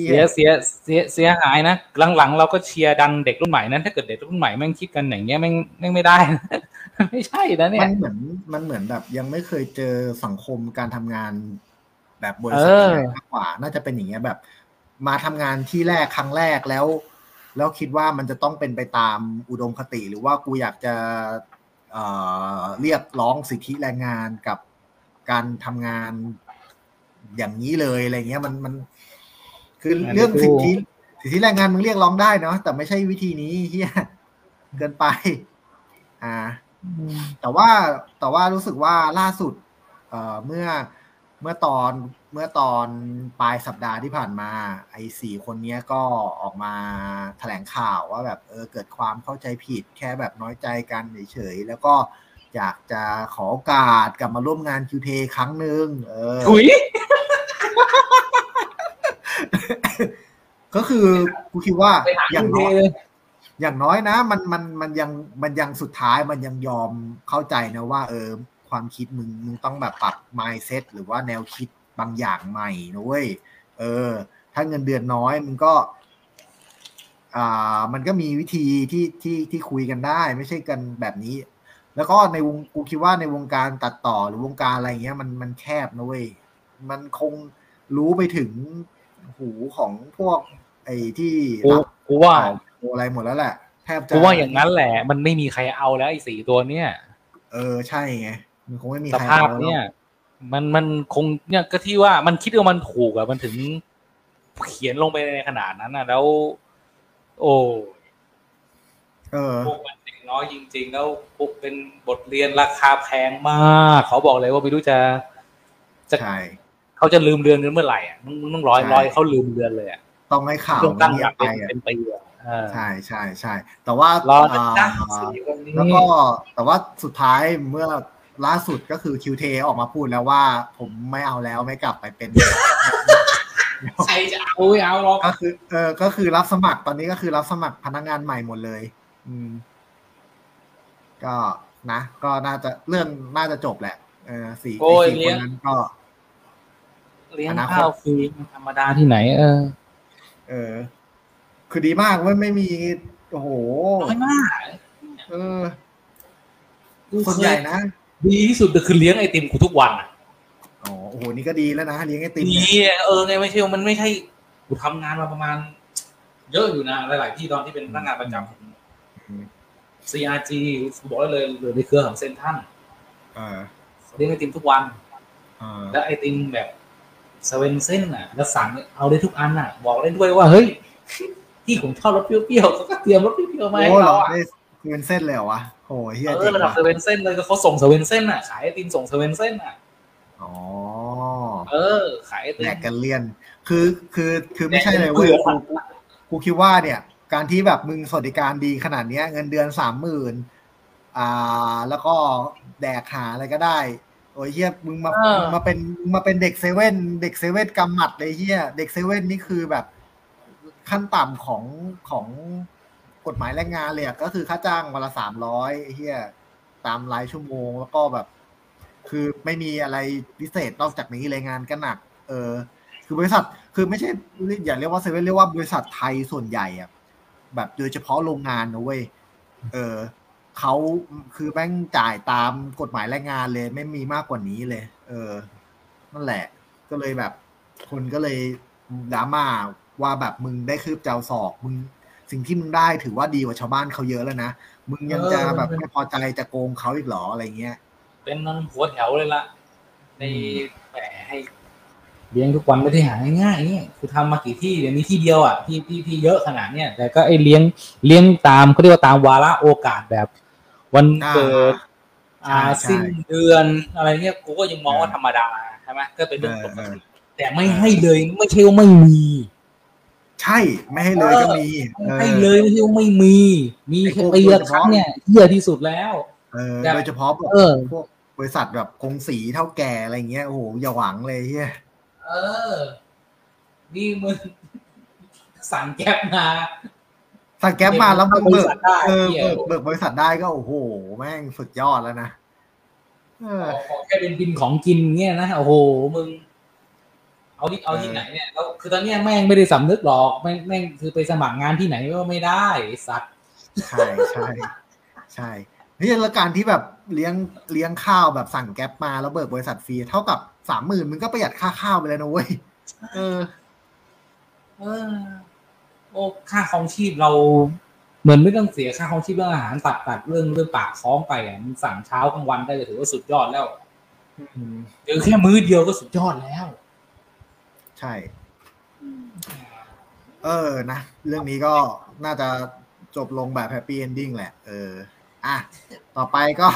เสียเสียเสียเสียหายนะหลังๆเราก็เชียร์ดันเด็กรุ่นใหม่นั้นถ้าเกิดเด็กรุ่นใหม่แม่งคิดกันอย่างเงี้ยแม่งแม่งไม่ได้ ไม่ใช่นะเนี่ยมันเหมือนมันเหมือนแบบ ยังไม่เคยเจอสังคมการทำงาน แบบบริษัทมากกว่า น่าจะเป็นอย่างเงี้ยแบบ มาทำงานที่แรกครั้งแรกแล้ว แล้วคิดว่ามันจะต้องเป็นไปตามอุดมคติ หรือว่ากูอยากจะเเรียกร้องสิทธิแรงงานกับการทำงานอย่างนี้เลยอะไรเงี้ยมันมัน คือเรื่องสิทธิสิทธิแรงงานมึงเรียกร้องได้เนาะแต่ไม่ใช่วิธีนี้เฮียเกินไป อ่า แต่ว่าแต่ว่ารู้สึกว่าล่าสุด เอ่อเมื่อเมื่อตอนเมื่อตอนปลายสัปดาห์ที่ผ่านมา ไอ้สี่คนนี้ก็ออกมาแถลงข่าวว่าแบบเออเกิดความเข้าใจผิดแค่แบบน้อยใจกันเฉยๆแล้วก็อยากจะขอโอกาสกลับมาร่วมงานคิวเทครั้งหนึ่งเออถุย ก็คือกูคิดว่าอย่างน้อยอย่างน้อยนะ มันมันมันยังมันยังสุดท้ายมันยังยอมเข้าใจนะว่า เออ ความคิดมึงมึงต้องแบบปรับ mindset หรือว่าแนวคิดบางอย่างใหม่นะเว้ยเออ ถ้าเงินเดือนน้อยมึงก็ อ่า มันก็มีวิธีที่ที่ที่คุยกันได้ ไม่ใช่กันแบบนี้ แล้วก็ในวงกูคิดว่าในวงการตัดต่อหรือวงการอะไรเงี้ย มันมันแคบนะเว้ยมันคงรู้ไปถึง หูของพวก ไอ้ที่กูว่าอะไรหมดแล้วแหละแทบจะกูว่าอย่างนั้นแหละ มันไม่มีใครเอาแล้วไอ้สี่ตัวเนี้ยเออใช่ไงมันคงไม่มีใครเอาแล้วเนี่ย มันมันคงเนี่ยก็ที่ว่ามันคิดว่ามันถูกอะมันถึงเขียนลงไปในขนาดนั้นอะแล้ว โอ้เออพวกมันเด็กน้อยจริง ๆ แล้วพวกเป็นบทเรียนราคาแพงมาก เขาบอกเลยว่าไม่รู้จะจะใช่ เขาจะลืมเดือนกันเมื่อไหร่อะต้องร้อยร้อยเขาลืมเดือนเลยอะต้องให้ข่าวตั้งอยากเป็นปีอะใช่ใช่ใช่แต่ว่าแล้วก็แต่ว่าสุดท้ายเมื่อล่าสุดก็คือคิวเทออกมาพูดแล้วว่า ผมไม่เอาแล้วไม่กลับไปเป็นใครจะเอาเอาหรอกก็คือเออก็คือรับสมัครตอนนี้ก็คือรับสมัครพนักงานใหม่หมดเลย อืม ก็นะ ก็น่าจะเรื่องน่าจะจบแหละเออสี่สี่คนนั้นก็ เลี้ยงข้าวฟรีธรรมดาที่ไหน เออ เออ คือดีมากว่าไม่มีโอ้โหน้อยมากเออส่วนใหญ่นะ ดีที่สุดคือเลี้ยงไอติมกูทุกวันอะอ๋อโอ้โหนี่ก็ดีแล้วนะเลี้ยงไอติมดีเออไงไม่ใช่มันไม่ใช่กูทำงานมาประมาณ เยอะอยู่นะหลาย ๆ ที่ตอนที่เป็นพนักงานประจำ CRG บอกได้เลยหรือในเครือของเซ็นทรัลเลี้ยงไอติมทุกวันแล้วไอติมแบบ สเวนเซ่นอะแล้วสั่งเอาได้ทุกอันอะ บอกได้ด้วยว่าเฮ้ยที่ผมชอบรสเปรี้ยวๆเขาก็เตรียมรสเปรี้ยวๆมาให้เราอะสเวนเซ่นเลยเหรอวะโอ้เหี้ยเออระดับสเวนเซ่นเลยก็เขาส่งสเวนเซ่นอะขายไอติมส่งสเวนเซ่นอะอ๋อเออ ขายไอติมแลกกันเลียน คือคือคือไม่ใช่เลยเว้ยกูกูคิดว่าเนี่ย การที่แบบมึงสวัสดิการดีขนาดเนี้ย เงินเดือนสามหมื่นอ่า แล้วก็แดกหาอะไรก็ได้ โอ้ยเฮียมึงมามึงมาเป็นมาเป็นเด็กเซเว่นเด็กเซเว่นกำหมัดเลยเฮียเด็กเซเว่นนี่คือแบบ ขั้นต่ำของของกฎหมายแรงงานเลยก็คือค่าจ้างวันละสามร้อยเฮียตามรายชั่วโมงแล้วก็แบบ คือไม่มีอะไรพิเศษนอกจากนี้เลยงานก็หนัก เออ คือบริษัทคือไม่ใช่อย่าเรียกว่าเซเว่นเรียกว่าบริษัทไทยส่วนใหญ่อะแบบโดยเฉพาะโรงงานนะเว้ยเออ เขาคือแม่งจ่ายตามกฎหมายแรงงานเลย ไม่มีมากกว่านี้เลย เออ นั่นแหละ ก็เลยแบบ คนก็เลยดราม่าว่าแบบมึงได้คืบเจ้าศอกมึงสิ่งที่มึงได้ถือว่าดีกว่าชาวบ้านเขาเยอะแล้วนะ มึงยังจะแบบไม่พอใจจะโกงเขาอีกหรออะไรเงี้ย เป็นนั่นหัวแถวเลยละในแหมให้เลี้ยงทุกวันไม่ได้หาง่ายๆนี่คือทำมากี่ที่เดี๋ยวนี้ที่เดียวอะที่ที่ที่เยอะขนาดเนี้ยแต่ก็ไอ้เลี้ยงเลี้ยงตามเขาเรียกว่าตามวาระโอกาสแบบ วันเกิดอาสิ้นเดือนอะไรเงี้ยกูก็ยังมองว่าธรรมดาใช่ไหมก็เป็นเรื่องปกติแต่ไม่ให้เลยไม่ใช่ว่าไม่มี ใช่ไม่ให้เลยก็มีให้เลยไม่ใช่ว่าไม่มี มีแค่ปีละครั้งเนี่ยเหี้ยที่สุดแล้วโดยเฉพาะพวกบริษัทแบบคงสีเท่าแก่อะไรเงี้ยโอ้โหอย่าหวังเลยเฮียเออ นี่มึงสั่งแก๊ปมา สั่งแก๊ปมาแล้วมึงเบิกเออเบิกบริษัทได้ก็โอ้โห แม่งสุดยอดแล้วนะขอแค่เป็นบินของกินเงี้ยนะโอ้โหมึง เอาที่เอาที่ไหนเนี่ยแล้วคือตอนนี้แม่งไม่ได้สำนึกหรอกแม่งแม่งคือไปสมัครงานที่ไหนก็ไม่ได้สัตว์ใช่ใช่ใช่นี่แล้วการที่แบบเลี้ยงเลี้ยงข้าวแบบสั่งแก๊ปมาแล้วเบิกบริษัทฟรีเท่ากับสามหมื่นมึงก็ประหยัดค่าข้าวไปเลยนะเว้ยเออ เออโอ้ค่าครองชีพเราเหมือนไม่ต้องเสียค่าครองชีพเรื่องอาหารตัดตัดเรื่องเรื่องปากท้องไปอะมันสั่งเช้ากลางวันได้ถือว่าสุดยอดแล้วเจอแค่มื้อเดียวก็สุดยอดแล้ว ใช่ เออนะ เรื่องนี้ก็น่าจะจบลงแบบ happy ending แหละ เออ อะ ต่อไปก็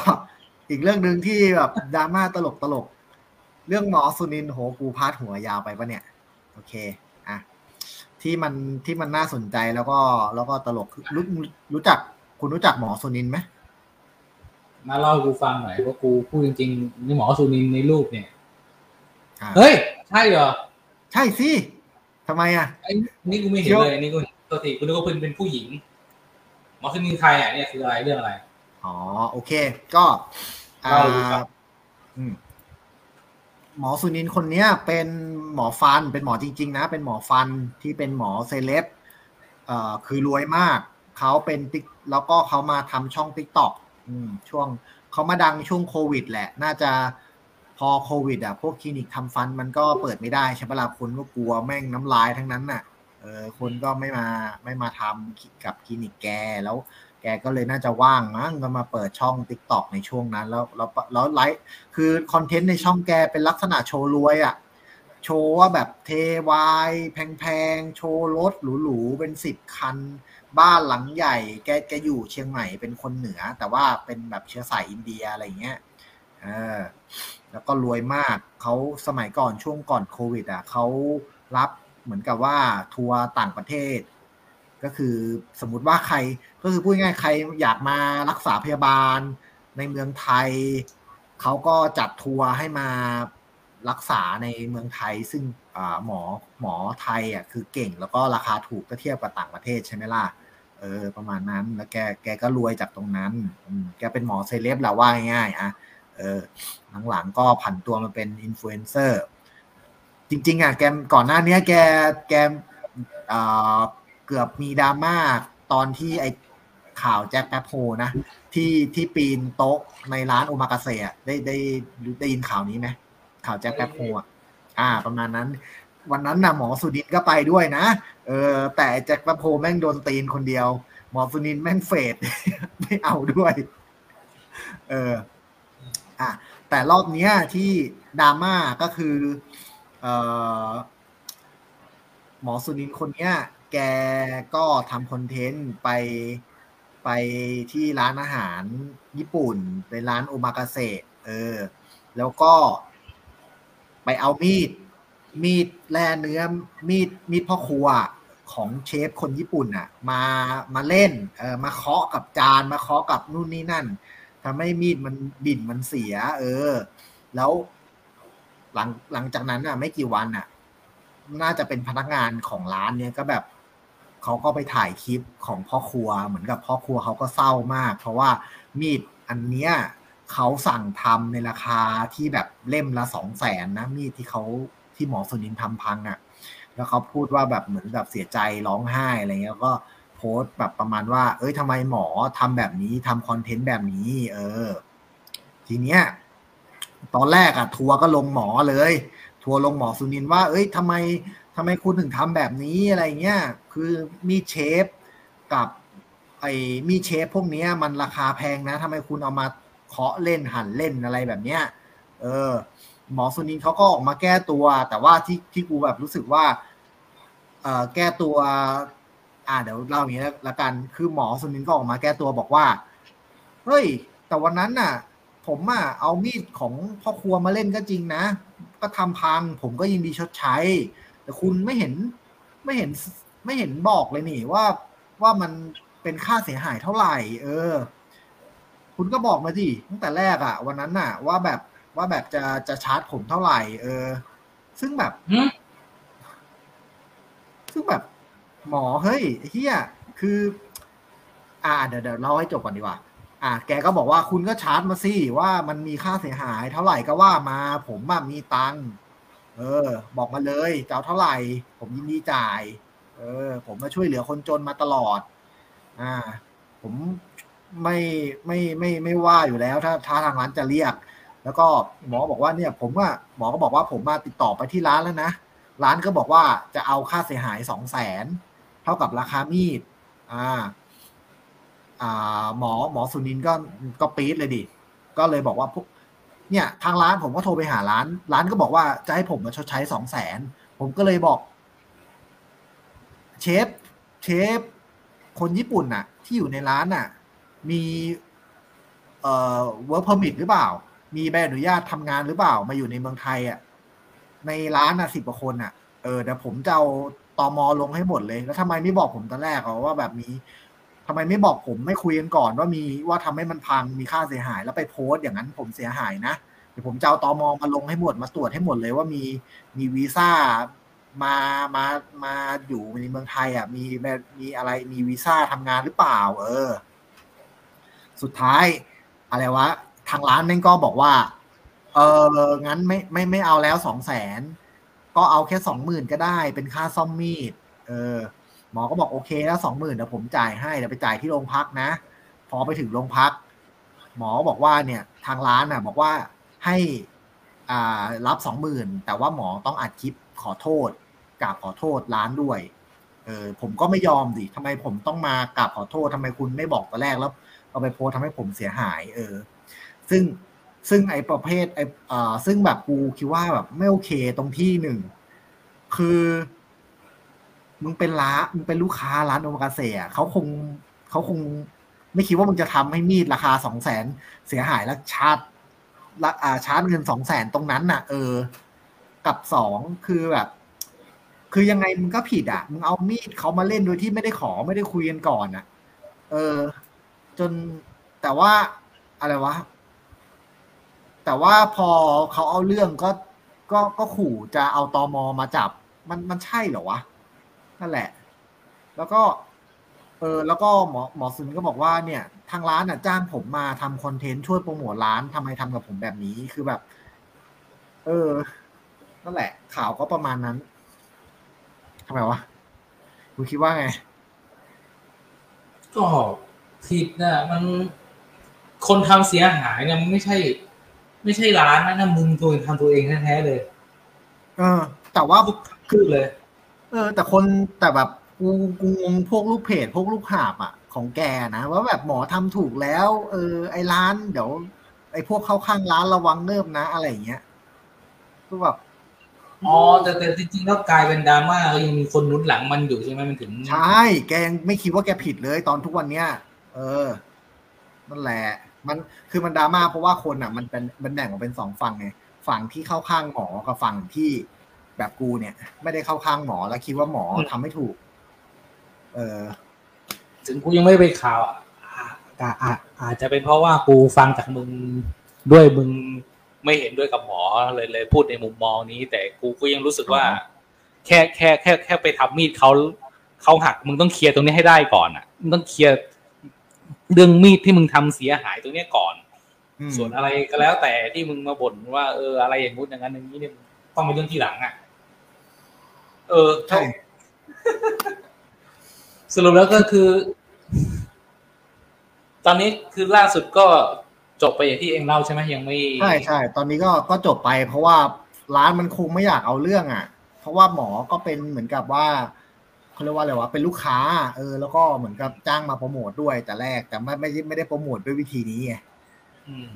อีกเรื่องหนึ่งที่แบบดราม่าตลกตลก เรื่องหมอสุนินโหกูพาดหัวยาวไปปะเนี่ย โอเคอะ ที่มันที่มันน่าสนใจแล้วก็แล้วก็ตลกรู้รู้จักคุณรู้จักหมอสุนินไหมมาเล่ากูฟังหน่อยว่ากูพูดจริงๆนี่หมอสุนินในรูปเนี่ยเฮ้ย ใช่เหรอ ใช่สิทำไมอะไอ้นี่กูไม่เห็นเลยนี่กูตัวติกูนึกว่าเพิ่นเป็นผู้หญิงหมอสุนินใครอะเนี่ยคืออะไรเรื่องอะไรอ๋อโอเค ก็อ่า หมอสุนินคนนี้เป็นหมอฟันเป็นหมอจริง ๆ นะ เป็นหมอฟันที่เป็นหมอเซเลบเอ่อคือรวยมาก เขาเป็นติ๊กแล้วก็เขามาทำช่อง TikTok ช่วงเขามาดังช่วงโควิด แหละ น่าจะพอโควิด อะ พวกคลินิกทำฟันมันก็เปิดไม่ได้ใช่ปะล่ะคนก็กลัวแม่งน้ำลายทั้งนั้นน่ะเออคนก็ไม่มาไม่มาทำกับคลินิกแกแล้ว แกก็เลยน่าจะว่างมั้งก็มาเปิดช่อง TikTok ในช่วงนั้น แล้วแล้วแล้วไลฟ์คือ content ในช่องแกเป็นลักษณะโชว์รวยอะ่ะ โชว์ว่าแบบเทวายแพงๆ โชว์รถหรูๆ เป็นสิบคัน บ้านหลังใหญ่ แกแกอยู่เชียงใหม่เป็นคนเหนือ แต่ว่าเป็นแบบเชื้อสายอินเดียอะไรเงี้ยเออแล้วก็รวยมากเขาสมัยก่อนช่วงก่อนโควิด อะเขารับเหมือนกับว่าทัวร์ต่างประเทศ ก็คือสมมติว่าใครก็คือพูดง่ายใครอยากมารักษาพยาบาลในเมืองไทย เขาก็จัดทัวร์ให้มารักษาในเมืองไทย ซึ่งหมอหมอไทยอะคือเก่งแล้วก็ราคาถูกก็เทียบกับต่างประเทศใช่ไหมล่ะเออประมาณนั้นแล้วแกแกก็รวยจากตรงนั้นแกเป็นหมอเซเลบแหละว่าง่ายๆอะเออหลังๆก็ผันตัวมาเป็นอินฟลูเอนเซอร์จริง ๆอะแกก่อนหน้านี้แกแกอ่า เกือบมีดราม่าตอนที่ไอข่าวแจ็คแป๊บโฮนะ ที่ที่ปีนโต๊ะในร้านโอมากาเซะได้ได้ได้ยินข่าวนี้ไหมข่าวแจ็คแป๊บโฮอะอ่า ประมาณนั้น วันนั้นนะหมอสุดินก็ไปด้วยนะเออแต่แจ็คแป๊บโฮแม่งโดนตีนคนเดียว หมอสุดินแม่งเฟดไม่เอาด้วย เอออะแต่รอบเนี้ยที่ดราม่าก็คือ เออหมอสุนินคนเนี้ย แกก็ทำคอนเทนต์ไปไปที่ร้านอาหารญี่ปุ่น เป็นร้านโอมากาเสะเออ แล้วก็ไปเอามีด มีดแล่เนื้อมีดมีดพ่อครัวของเชฟคนญี่ปุ่นอะ มามาเล่น เออมาเคาะกับจานมาเคาะกับนู่นนี่นั่นทำให้มีดมันบิ่นมันเสีย เออ แล้วหลังหลังจากนั้นอะ ไม่กี่วันอะ น่าจะเป็นพนักงานของร้านเนี้ยก็แบบ เขาก็ไปถ่ายคลิปของพ่อครัว เหมือนกับพ่อครัวเขาก็เศร้ามาก เพราะว่ามีดอันเนี้ยเขาสั่งทำในราคาที่แบบเล่มละสองแสนนะมีดที่เขาที่หมอสุนินทำพังอะ่ะ แล้วเขาพูดว่าแบบเหมือนแบบเสียใจร้องไห้อะไรเงี้ยก็โพสต์แบบประมาณว่า เอ้ยทำไมหมอทำแบบนี้ทำคอนเทนต์แบบนี้ เออ ทีเนี้ยตอนแรกอะทัวร์ก็ลงหมอเลย ทัวร์ลงหมอสุนินว่า เอ้ยทำไม ทำไมคุณถึงทำแบบนี้อะไรเงี้ย คือมีเชฟกับไอ้มีเชฟพวกนี้มันราคาแพงนะทำไมคุณเอามาเคาะเล่นหั่นเล่นอะไรแบบเนี้ย เออ หมอสุนินเขาก็ออกมาแก้ตัว แต่ว่าที่ที่กูแบบรู้สึกว่า เออแก้ตัว อ่าเดี๋ยวเล่าอย่างนี้ละกัน คือหมอสุนินก็ออกมาแก้ตัวบอกว่า เฮ้ย แต่วันนั้นน่ะ ผมอะเอามีดของพ่อครัวมาเล่นก็จริงนะ ก็ทำพัง ผมก็ยินดีชดใช้ แต่คุณไม่เห็นไม่เห็นไม่เห็นบอกเลยนี่ว่าว่ามันเป็นค่าเสียหายเท่าไหร่ เออ คุณก็บอกมาสิตั้งแต่แรกอะวันนั้นน่ะ ว่าแบบว่าแบบจะจะชาร์จผมเท่าไหร่ เออ ซึ่งแบบ ซึ่งแบบ หมอเฮ้ยเฮียคือ อ่าเดี๋ยวเดี๋ยวเล่าให้จบก่อนดีกว่า อ่า แกก็บอกว่าคุณก็ชาร์จมาสิว่ามันมีค่าเสียหายเท่าไหร่ก็ว่ามา ผมมีตังค์ เออ บอกมาเลยจะเอาเท่าไหร่ ผมยินดีจ่าย เออ ผมมาช่วยเหลือคนจนมาตลอด อ่า ผมไม่ไม่ไม่ไม่ว่าอยู่แล้ว ถ้าถ้าทางร้านจะเรียก แล้วก็หมอบอกว่าเนี่ย ผมว่าหมอก็บอกว่าผมมาติดต่อไปที่ร้านแล้วนะร้านก็บอกว่าจะเอาค่าเสียหายสองแสนเท่ากับราคามีด อ่า อ่า หมอหมอสุนินก็ก็ปี๊ดเลยดิ ก็เลยบอกว่าพวก เนี่ยทางร้านผมก็โทรไปหาร้าน ร้านก็บอกว่าจะให้ผมมาชดใช้สองแสนผมก็เลยบอก เชฟ เชฟ คนญี่ปุ่นน่ะ ที่อยู่ในร้านน่ะ มีเอ่อ work permit หรือเปล่า มีใบอนุญาตทำงานหรือเปล่า มาอยู่ในเมืองไทยอะในร้านอะสิบกว่าคนอะเออเดี๋ยวผมจะเอาตอมอลงให้หมดเลย แล้วทำไมไม่บอกผมตอนแรกว่าแบบนี้ ทำไมไม่บอกผมไม่คุยกันก่อนว่ามีว่าทำให้มันพังมีค่าเสียหาย แล้วไปโพสต์อย่างนั้นผมเสียหายนะเดี๋ยวผมจะเอาตอมองมาลงให้หมดมาตรวจให้หมดเลยว่ามีมีวีซ่ามามามาอยู่ในเมืองไทยอะมีแบบมีอะไรมีวีซ่าทำงานหรือเปล่า เออ สุดท้าย อะไรวะ ทางร้านแม่งก็บอกว่า เอองั้นไม่ไม่ไม่เอาแล้วสองแสนก็เอาแค่สองหมื่นก็ได้เป็นค่าซ่อมมีด เออ หมอก็บอกโอเคแล้วสองหมื่นเดี๋ยวผมจ่ายให้เดี๋ยวไปจ่ายที่โรงพักนะ พอไปถึงโรงพัก หมอบอกว่าเนี่ยทางร้านน่ะ บอกว่าให้อ่ารับสองหมื่นแต่ว่าหมอต้องอัดคลิปขอโทษกราบขอโทษร้านด้วยเออผมก็ไม่ยอมสิทำไมผมต้องมากราบขอโทษทำไมคุณไม่บอกตอนแรกแล้วเอาไปโพสทำให้ผมเสียหาย เออ ซึ่งซึ่งไอ้ประเภทไอ้อ่าซึ่งแบบกูคิดว่าแบบไม่โอเคตรงที่หนึ่งคือ มึงเป็นร้านมึงเป็นลูกค้าร้านโอมากาเซ่เขาคงเขาคง ไม่คิดว่ามึงจะทำให้มีดราคาสองแสนเสียหายแล้วชาร์จละอ่าชาร์จเงินสองแสนตรงนั้นน่ะ เออ กับสองคือแบบ คือยังไงมึงก็ผิดอะมึงเอามีดเขามาเล่นโดยที่ไม่ได้ขอไม่ได้คุยกันก่อนอะ เออ จนแต่ว่าอะไรวะ แต่ว่าพอเขาเอาเรื่องก็ก็ก็ขู่จะเอาตอมอมาจับ มันมันใช่เหรอวะ นั่นแหละ แล้วก็ เออแล้วก็หมอหมอซุนก็บอกว่าเนี่ย ทางร้านอะจ้างผมมาทำคอนเทนต์ช่วยโปรโมทร้านทำไมทำกับผมแบบนี้คือแบบ เออ นั่นแหละ ข่าวก็ประมาณนั้นทำไมวะคุณคิดว่าไง ก็ผิดนะมันคนทำเสียหายเนี่ยมันไม่ใช่ ไม่ใช่ร้านนะนะมึงตัวทำตัวเองแท้ๆเลย เออ แต่ว่าคือเลย เออ แต่คนแต่แบบกูกูงงพวกลูกเพจพวกลูกหาบอะ ของแกนะว่าแบบหมอทำถูกแล้ว เออ ไอ้ร้านเดี๋ยว ไอ้พวกเข้าข้างร้านระวังเงิบนะอะไรอย่างเงี้ยก็แบบอ๋อแต่แต่จริงๆแล้วกลายเป็นดราม่าก็ยังมีคนนุนหลังมันอยู่ใช่ไหมมันถึงใช่แกยังไม่คิดว่าแกผิดเลย ตอนทุกวันเนี้ยเออนั่นแหละ มันคือมันดราม่าเพราะว่าคนอะ มันเป็นมันแบ่งออกเป็นสองฝั่งไงฝั่งที่เข้าข้างหมอกับฝั่งที่ แบบกูเนี่ย ไม่ได้เข้าข้างหมอแล้วคิดว่าหมอทำไม่ถูก เออ ถึงกูยังไม่ไปข่าวอะอาอาอาจจะเป็นเพราะว่ากูฟังจากมึงด้วยมึงไม่เห็นด้วยกับหมอเลยเลยพูดในมุมมองนี้ แต่กูก็ยังรู้สึกว่า แค่แค่แค่แค่ไปทำมีดเขาเขาหักมึงต้องเคลียร์ตรงนี้ให้ได้ก่อนอะมึงต้องเคลียร์เรื่องมีดที่มึงทำเสียหายตรงนี้ก่อน ส่วนอะไรก็แล้วแต่ที่มึงมาบ่นว่าเอออะไรอย่างงู้นอย่างนั้นอย่างนี้เนี่ยต้องเป็นเรื่องที่หลังอะ เออใช่สรุปแล้วก็คือ ตอนนี้คือล่าสุดก็จบไปอย่างที่เองเล่าใช่ไหมยังไม่ใช่ใช่ตอนนี้ก็ก็จบไป เพราะว่าร้านมันคงไม่อยากเอาเรื่องอะ เพราะว่าหมอก็เป็นเหมือนกับว่าเขาเรียกว่าอะไรวะเป็นลูกค้า เออ แล้วก็เหมือนกับจ้างมาโปรโมทด้วยแต่แรก แต่ไม่ไม่ไม่ได้โปรโมทด้วยวิธีนี้ไงอืม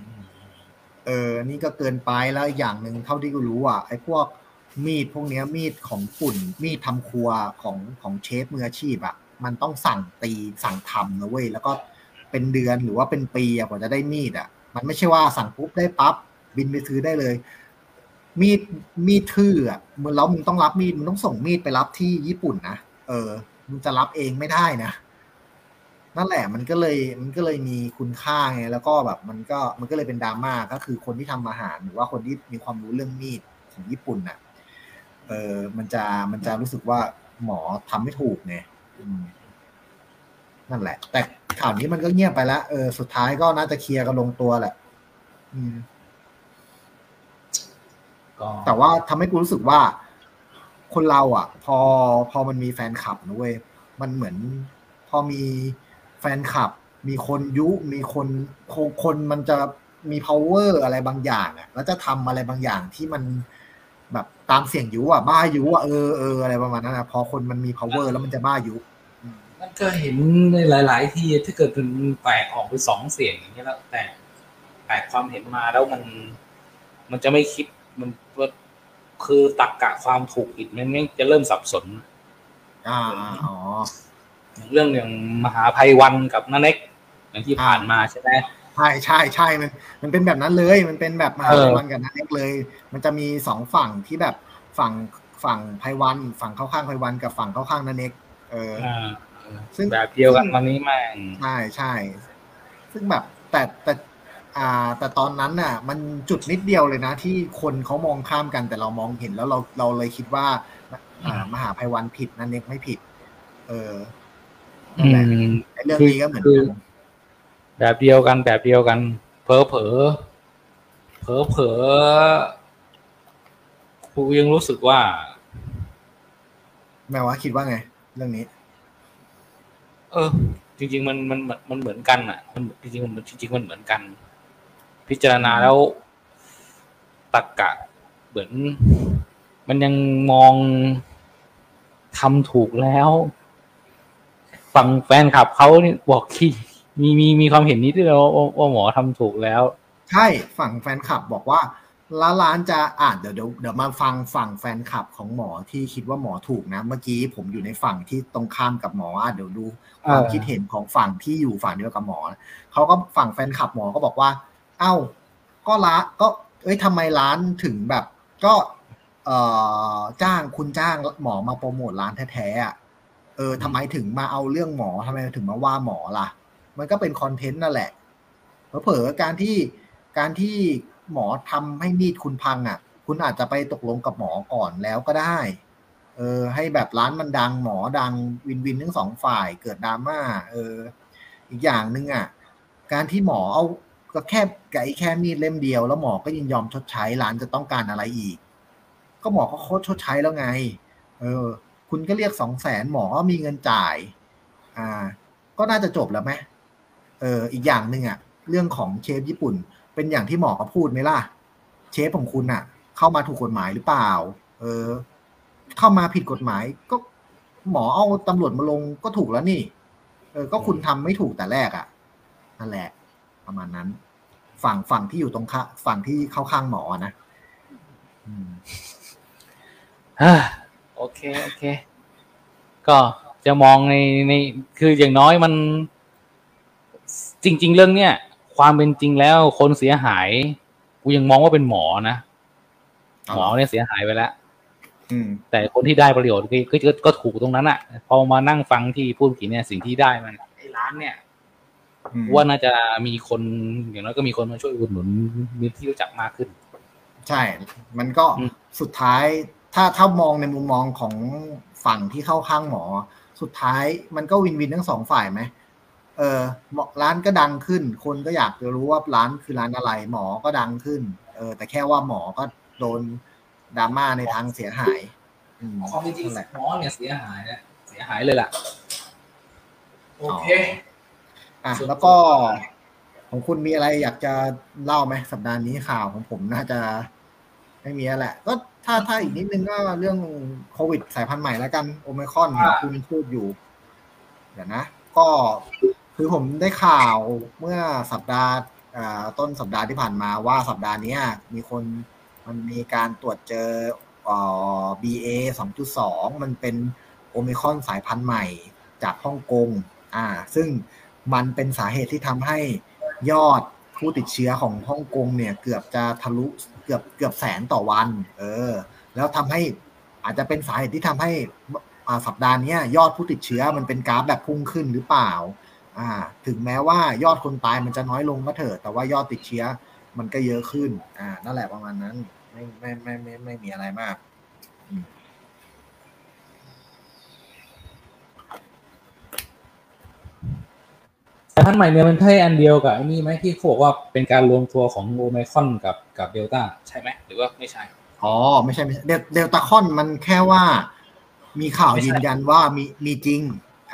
เออ นี่ก็เกินไปแล้วอีกอย่างหนึ่งเท่าที่กูรู้อะไอ้พวก มีดพวกเนี้ยมีดของฝุ่น มีดทำครัวของของเชฟมืออาชีพอะ มันต้องสั่งตีสั่งทำนะเว้ยแล้วก็เป็นเดือนหรือว่าเป็นปีอะกว่าจะได้มีดอะ มันไม่ใช่ว่าสั่งปุ๊บได้ปั๊บบินไปซื้อได้เลย มีดมีดทื่ออะมึงแล้วมึงต้องรับมีดมึงต้องส่งมีดไปรับที่ญี่ปุ่นนะเออมึงจะรับเองไม่ได้นะนั่นแหละมันก็เลยมันก็เลยมีคุณค่าไงแล้วก็แบบมันก็มันก็เลยเป็นดราม่าก็คือคนที่ทำอาหารหรือว่าคนที่มีความรู้เรื่องมีดของญี่ปุ่นน่ะ เออ มันจะมันจะรู้สึกว่าหมอทำไม่ถูกไงอืมนั่นแหละ แต่ข่าวนี้มันก็เงียบไปแล้วเออสุดท้ายก็น่าจะเคลียร์กันลงตัวแหละอืมก็แต่ว่าทำให้กูรู้สึกว่า คนเรา อะ พอพอมันมีแฟนคลับนะเว้ยมันเหมือน พอมีแฟนคลับ มีคนยุมีคนคนคนมันจะมี power อะไรบางอย่างอะ แล้วจะทำอะไรบางอย่างที่มัน แบบตามเสียงยุอะบ้ายุอะเออเอออะไรประมาณนั้นนะพอคนมันมี power แล้วมันจะบ้ายุมันก็เห็นในหลาย ๆ ที่ถ้าเกิดมันแตกออกไปสองเสียงอย่างนี้แล้วแต่แตกความเห็นมาแล้วมัน มันจะไม่คิดมันว่าคือตักกะความถูกผิดมันจะเริ่มสับสน อ่าอ่าอ๋ออย่างเรื่องอย่างมหาภัยวันกับนันเน็กอย่างที่ผ่านมาใช่ไหม ใช่ใช่ใช่มันมันเป็นแบบนั้นเลย มันเป็นแบบมหาภัยวันกับนันเล็กเลย มันจะมีสองฝั่งที่แบบฝั่งฝั่งไพวัน ฝั่งเข้าข้างไพวันกับฝั่งเข้าข้างนันเล็กเออซึ่งแบบเดียวกันตอนนี้แม่งใช่ใช่ซึ่งแบบแต่แต่อ่าแต่ตอนนั้นน่ะ มันจุดนิดเดียวเลยนะ ที่คนเขามองข้ามกันแต่เรามองเห็นแล้วเราเราเลยคิดว่า อ่ามหาภัยวันผิดนันเน็กไม่ผิด เออเรื่องนี้ก็เหมือนกัน แบบเดียวกันแบบเดียวกัน เผลอเผลอเผลอเผลอกูยังรู้สึกว่า แม่ว่าคิดว่าไง เรื่องนี้ เออ จริง ๆ มันมันมันเหมือนกันอะ มันจริงๆมันจริงๆมันเหมือนกัน พิจารณาแล้วตักกะเหมือน มันยังมองทำถูกแล้วฟังแฟนคลับเขานี่บอกขี้ มีมีมีความเห็นนี้ด้วยว่าว่าหมอทำถูกแล้ว ใช่ฝั่งแฟนคลับบอกว่าล้าร้านจะอ่านเดี๋ยวเดี๋ยวเดี๋ยวมาฟังฝั่งแฟนคลับของหมอที่คิดว่าหมอถูกนะ เมื่อกี้ผมอยู่ในฝั่งที่ตรงข้ามกับหมออะเดี๋ยวดูความคิดเห็นของฝั่งที่อยู่ฝั่งเดียวกับหมอเขาก็ฝั่งแฟนคลับหมอก็บอกว่า เอ้า ก็ละก็ เอ้ยทำไมร้านถึงแบบ ก็ เอ่อจ้างคุณจ้างหมอมาโปรโมทร้านแท้ๆอะเออทำไมถึงมาเอาเรื่องหมอทำไมถึงมาว่าหมอล่ะ มันก็เป็นคอนเทนต์นั่นแหละเผลอการที่การที่หมอทำให้มีดคุณพังอะ คุณอาจจะไปตกลงกับหมอก่อนแล้วก็ได้ เออ ให้แบบร้านมันดังหมอดังวินวินทั้งสองฝ่ายเกิดดราม่าเออ อีกอย่างหนึ่งอะ การที่หมอเอาก็แค่ไก่แค่มีดเล่มเดียว แล้วหมอก็ยินยอมชดใช้ร้านจะต้องการอะไรอีก ก็หมอก็โคตรชดใช้แล้วไง เออ คุณก็เรียกสองแสนหมอมีเงินจ่าย อ่า ก็น่าจะจบแล้วไหม เอออีกอย่างหนึ่งอะเรื่องของเชฟญี่ปุ่น เป็นอย่างที่หมอเขาพูดไหมล่ะ เชฟของคุณอะเข้ามาถูกกฎหมายหรือเปล่า เออ เข้ามาผิดกฎหมายก็หมอเอาตำรวจมาลงก็ถูกแล้วนี่ เออ ก็คุณทำไม่ถูกแต่แรกอะนั่นแหละ ประมาณนั้น ฝั่งฝั่งที่อยู่ตรงข้าฝั่งที่เข้าข้างหมอนะอ่าโอเค โอเค ก็จะมองในในคืออย่างน้อยมัน จริง ๆ เรื่องเนี้ยความเป็นจริงแล้วคนเสียหาย กูยังมองว่าเป็นหมอนะหมอเนี่ยเสียหายไปแล้วแต่คนที่ได้ประโยชน์ก็ก็ถูกตรงนั้นอะ พอมานั่งฟังที่พูดกี่เนี่ยสิ่งที่ได้มันไอ้ร้านเนี่ยว่าน่าจะมีคนอย่างน้อยก็มีคนมาช่วยอุดหนุนมีที่รู้จักมากขึ้น ใช่ มันก็สุดท้าย ถ้าถ้ามองในมุมมองของฝั่งที่เข้าข้างหมอ สุดท้ายมันก็วินวินทั้งสองฝ่ายไหม เออร้านก็ดังขึ้น คนก็อยากจะรู้ว่าร้านคือร้านอะไร หมอก็ดังขึ้น เออ แต่แค่ว่าหมอก็โดนดราม่าในทางเสียหายความจริงหมอเนี่ยเสียหายนะเสียหายเลยล่ะ โอเค อะแล้วก็ของคุณมีอะไรอยากจะเล่าไหมสัปดาห์นี้ข่าวของผมน่าจะไม่มีแหละ ก็ถ้าถ้าอีกนิดนึงก็เรื่องโควิดสายพันธุ์ใหม่แล้วกันโอมคอนคุณพูดอยู่ เดี๋ยวนะ ก็ คือผมได้ข่าวเมื่อสัปดาห์ต้นสัปดาห์ที่ผ่านมาว่าสัปดาห์นี้มีคนมันมีการตรวจเจอ BA 2.2 มันเป็นโอมิคอนสายพันธุ์ใหม่จากฮ่องกงอ่า ซึ่งมันเป็นสาเหตุที่ทำให้ยอดผู้ติดเชื้อของฮ่องกงเนี่ย เกือบจะทะลุเกือบเกือบแสนต่อวัน เออ แล้วทำให้อาจจะเป็นสาเหตุที่ทำให้สัปดาห์นี้ยอดผู้ติดเชื้อมันเป็นกราฟแบบพุ่งขึ้นหรือเปล่า อ่า ถึงแม้ว่ายอดคนตายมันจะน้อยลงก็เถอะแต่ว่ายอดติดเชื้อมันก็เยอะขึ้น อ่า นั่นแหละประมาณนั้น ไม่ไม่ไม่ไม่ไม่มีอะไรมากสายพันธุ์ใหม่เนี่ยมันใช่อันเดียวกับไอ้นี่ไหมที่เขาบอกว่าเป็นการรวมตัวของโอไมคอนกับกับเดลต้าใช่ไหมหรือว่าไม่ใช่ อ๋อ ไม่ใช่ไม่ใช่เดลต้าคอนมันแค่ว่า มีข่าวยืนยันว่ามีมีจริง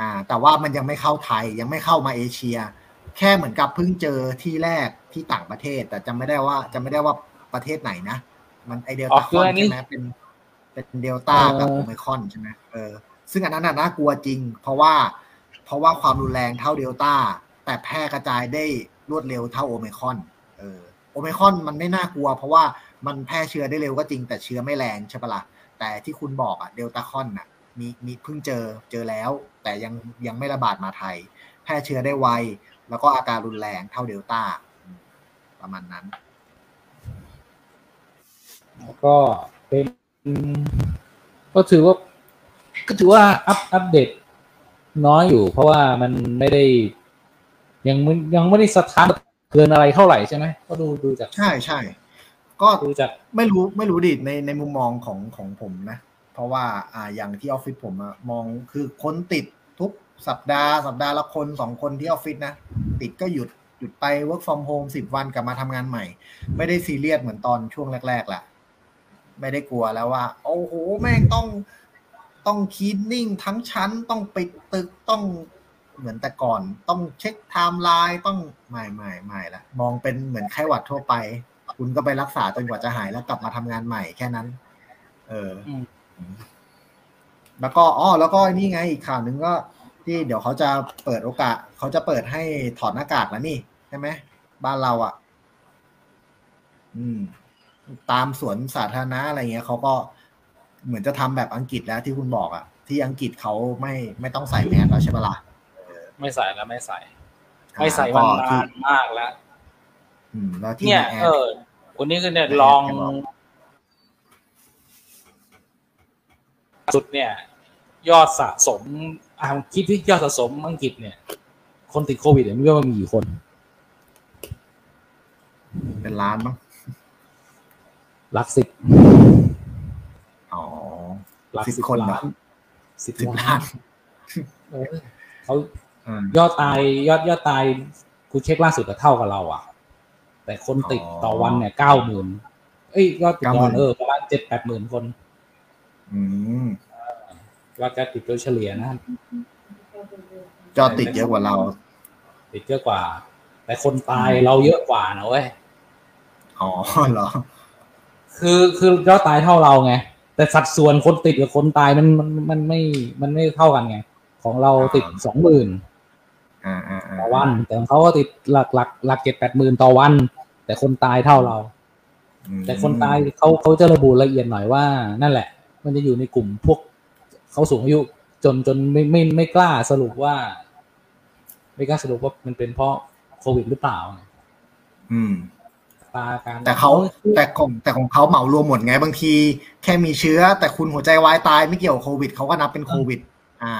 อ่า แต่ว่ามันยังไม่เข้าไทยยังไม่เข้ามาเอเชีย แค่เหมือนกับเพิ่งเจอที่แรกที่ต่างประเทศ แต่จำไม่ได้ว่าจำไม่ได้ว่าประเทศไหนนะ มันไอเดลต้าคอนใช่ไหมเป็นเป็นเดลต้ากับโอไมคอนใช่ไหมเออซึ่งอันนั้นน่ากลัวจริง เพราะว่าเพราะว่าความรุนแรงเท่าเดลต้าแต่แพร่กระจายได้รวดเร็วเท่าโอไมคอนเออโอไมคอนมันไม่น่ากลัว เพราะว่ามันแพร่เชื้อได้เร็วก็จริงแต่เชื้อไม่แรงใช่ปะละ่ะแต่ที่คุณบอกอะเดลต้าคอนอะ มีมีเพิ่งเจอเจอแล้ว แต่ยังยังไม่ระบาดมาไทย แพร่เชื้อได้ไว แล้วก็อาการรุนแรงเท่าเดลต้า ประมาณนั้น แล้วก็เป็นก็ถือว่า ก็ถือว่าอัปอัปเดตน้อยอยู่ เพราะว่ามันไม่ได้ ยังยังไม่ได้สถานเกินอะไรเท่าไหร่ใช่ไหมก็ดูดูจากใช่ใช่ก็ดูจากไม่รู้ไม่รู้ดิในในมุมมองของของผมนะ เพราะว่าอ่าอย่างที่ออฟฟิศผมอะมองคือคนติดทุกสัปดาห์สัปดาห์ละคนสองคนที่ออฟฟิศนะ ติดก็หยุดหยุดไป work from home สิบวันกลับมาทำงานใหม่ ไม่ได้ซีเรียสเหมือนตอนช่วงแรกๆแหละไม่ได้กลัวแล้วว่า โอ้โห แม่งต้องต้องคีดนิ่งทั้งชั้นต้องปิดตึกต้องเหมือนแต่ก่อน ต้องเช็คไทม์ไลน์ต้องไม่ไม่ไม่ละมองเป็นเหมือนไข้หวัดทั่วไป คุณก็ไปรักษาจนกว่าจะหายแล้วกลับมาทำงานใหม่แค่นั้น เออ แล้วก็อ๋อแล้วก็นี่ไงอีกข่าวหนึ่งก็ที่เดี๋ยวเขาจะเปิดโอกาส เขาจะเปิดให้ถอดหน้ากากแล้วนี่ใช่ไหมบ้านเราอะ่ะ อืม ตามสวนสาธารณะอะไรเงี้ยเขาก็เหมือนจะทำแบบอังกฤษแล้วที่คุณบอกอะ่ะ ที่อังกฤษเขาไม่ไม่ต้องใส่แมสแล้วใช่ปะล่ะไม่ใส่แล้วไม่ใส่ ไม่ใส่มานานมากแล้วอืมแล้วที่เนี่ยเออคนนี้ก็เนี่ยลอง สุดเนี่ย ยอดสะสมอ่าคิดที่ยอดสะสมอังกฤษเนี่ย คนติดโควิดเนี่ยไม่รู้ว่ามีกี่คน เป็นล้านมั้งหลักสิบอ๋อหลักสิบคนล้านสิบล้านเขายอดตายยอดยอดตายกูเช็คล่าสุดก็เท่ากับเราอะ แต่คนติดต่อวันเนี่ยเก้าหมื่นเอ้ยยอดติดต่อเออประมาณเจ็ดแปดหมื่นคน อืมยอดการติดโดยเฉลี่ยนะยอดติดเยอะกว่าเรา ติดเยอะกว่า แต่คนตายเราเยอะกว่านะเว้ยอ๋อเหรอ คือคือยอดตายเท่าเราไงแต่สัดส่วนคนติดกับคนตายมันมันมันไม่มันไม่เท่ากันไง ของเราติดสองหมื่นต่อวัน แต่ของเขาก็ติดหลักหลักหลักเจ็ดแปดหมื่นต่อวัน แต่คนตายเท่าเรา แต่คนตายเขาเขาจะระบุละเอียดหน่อยว่านั่นแหละ มันจะอยู่ในกลุ่มพวกเขาสูงอายุ จนจนไม่ไม่ไม่กล้าสรุปว่า ไม่กล้าสรุปว่ามันเป็นเพราะโควิดหรือเปล่า อืมตาการแต่เขาแต่ของแต่ของเขาเหมารวมหมดไงบางที แค่มีเชื้อ แต่คุณหัวใจวายตายไม่เกี่ยวกับโควิดเขาก็นับเป็นโควิด อ่า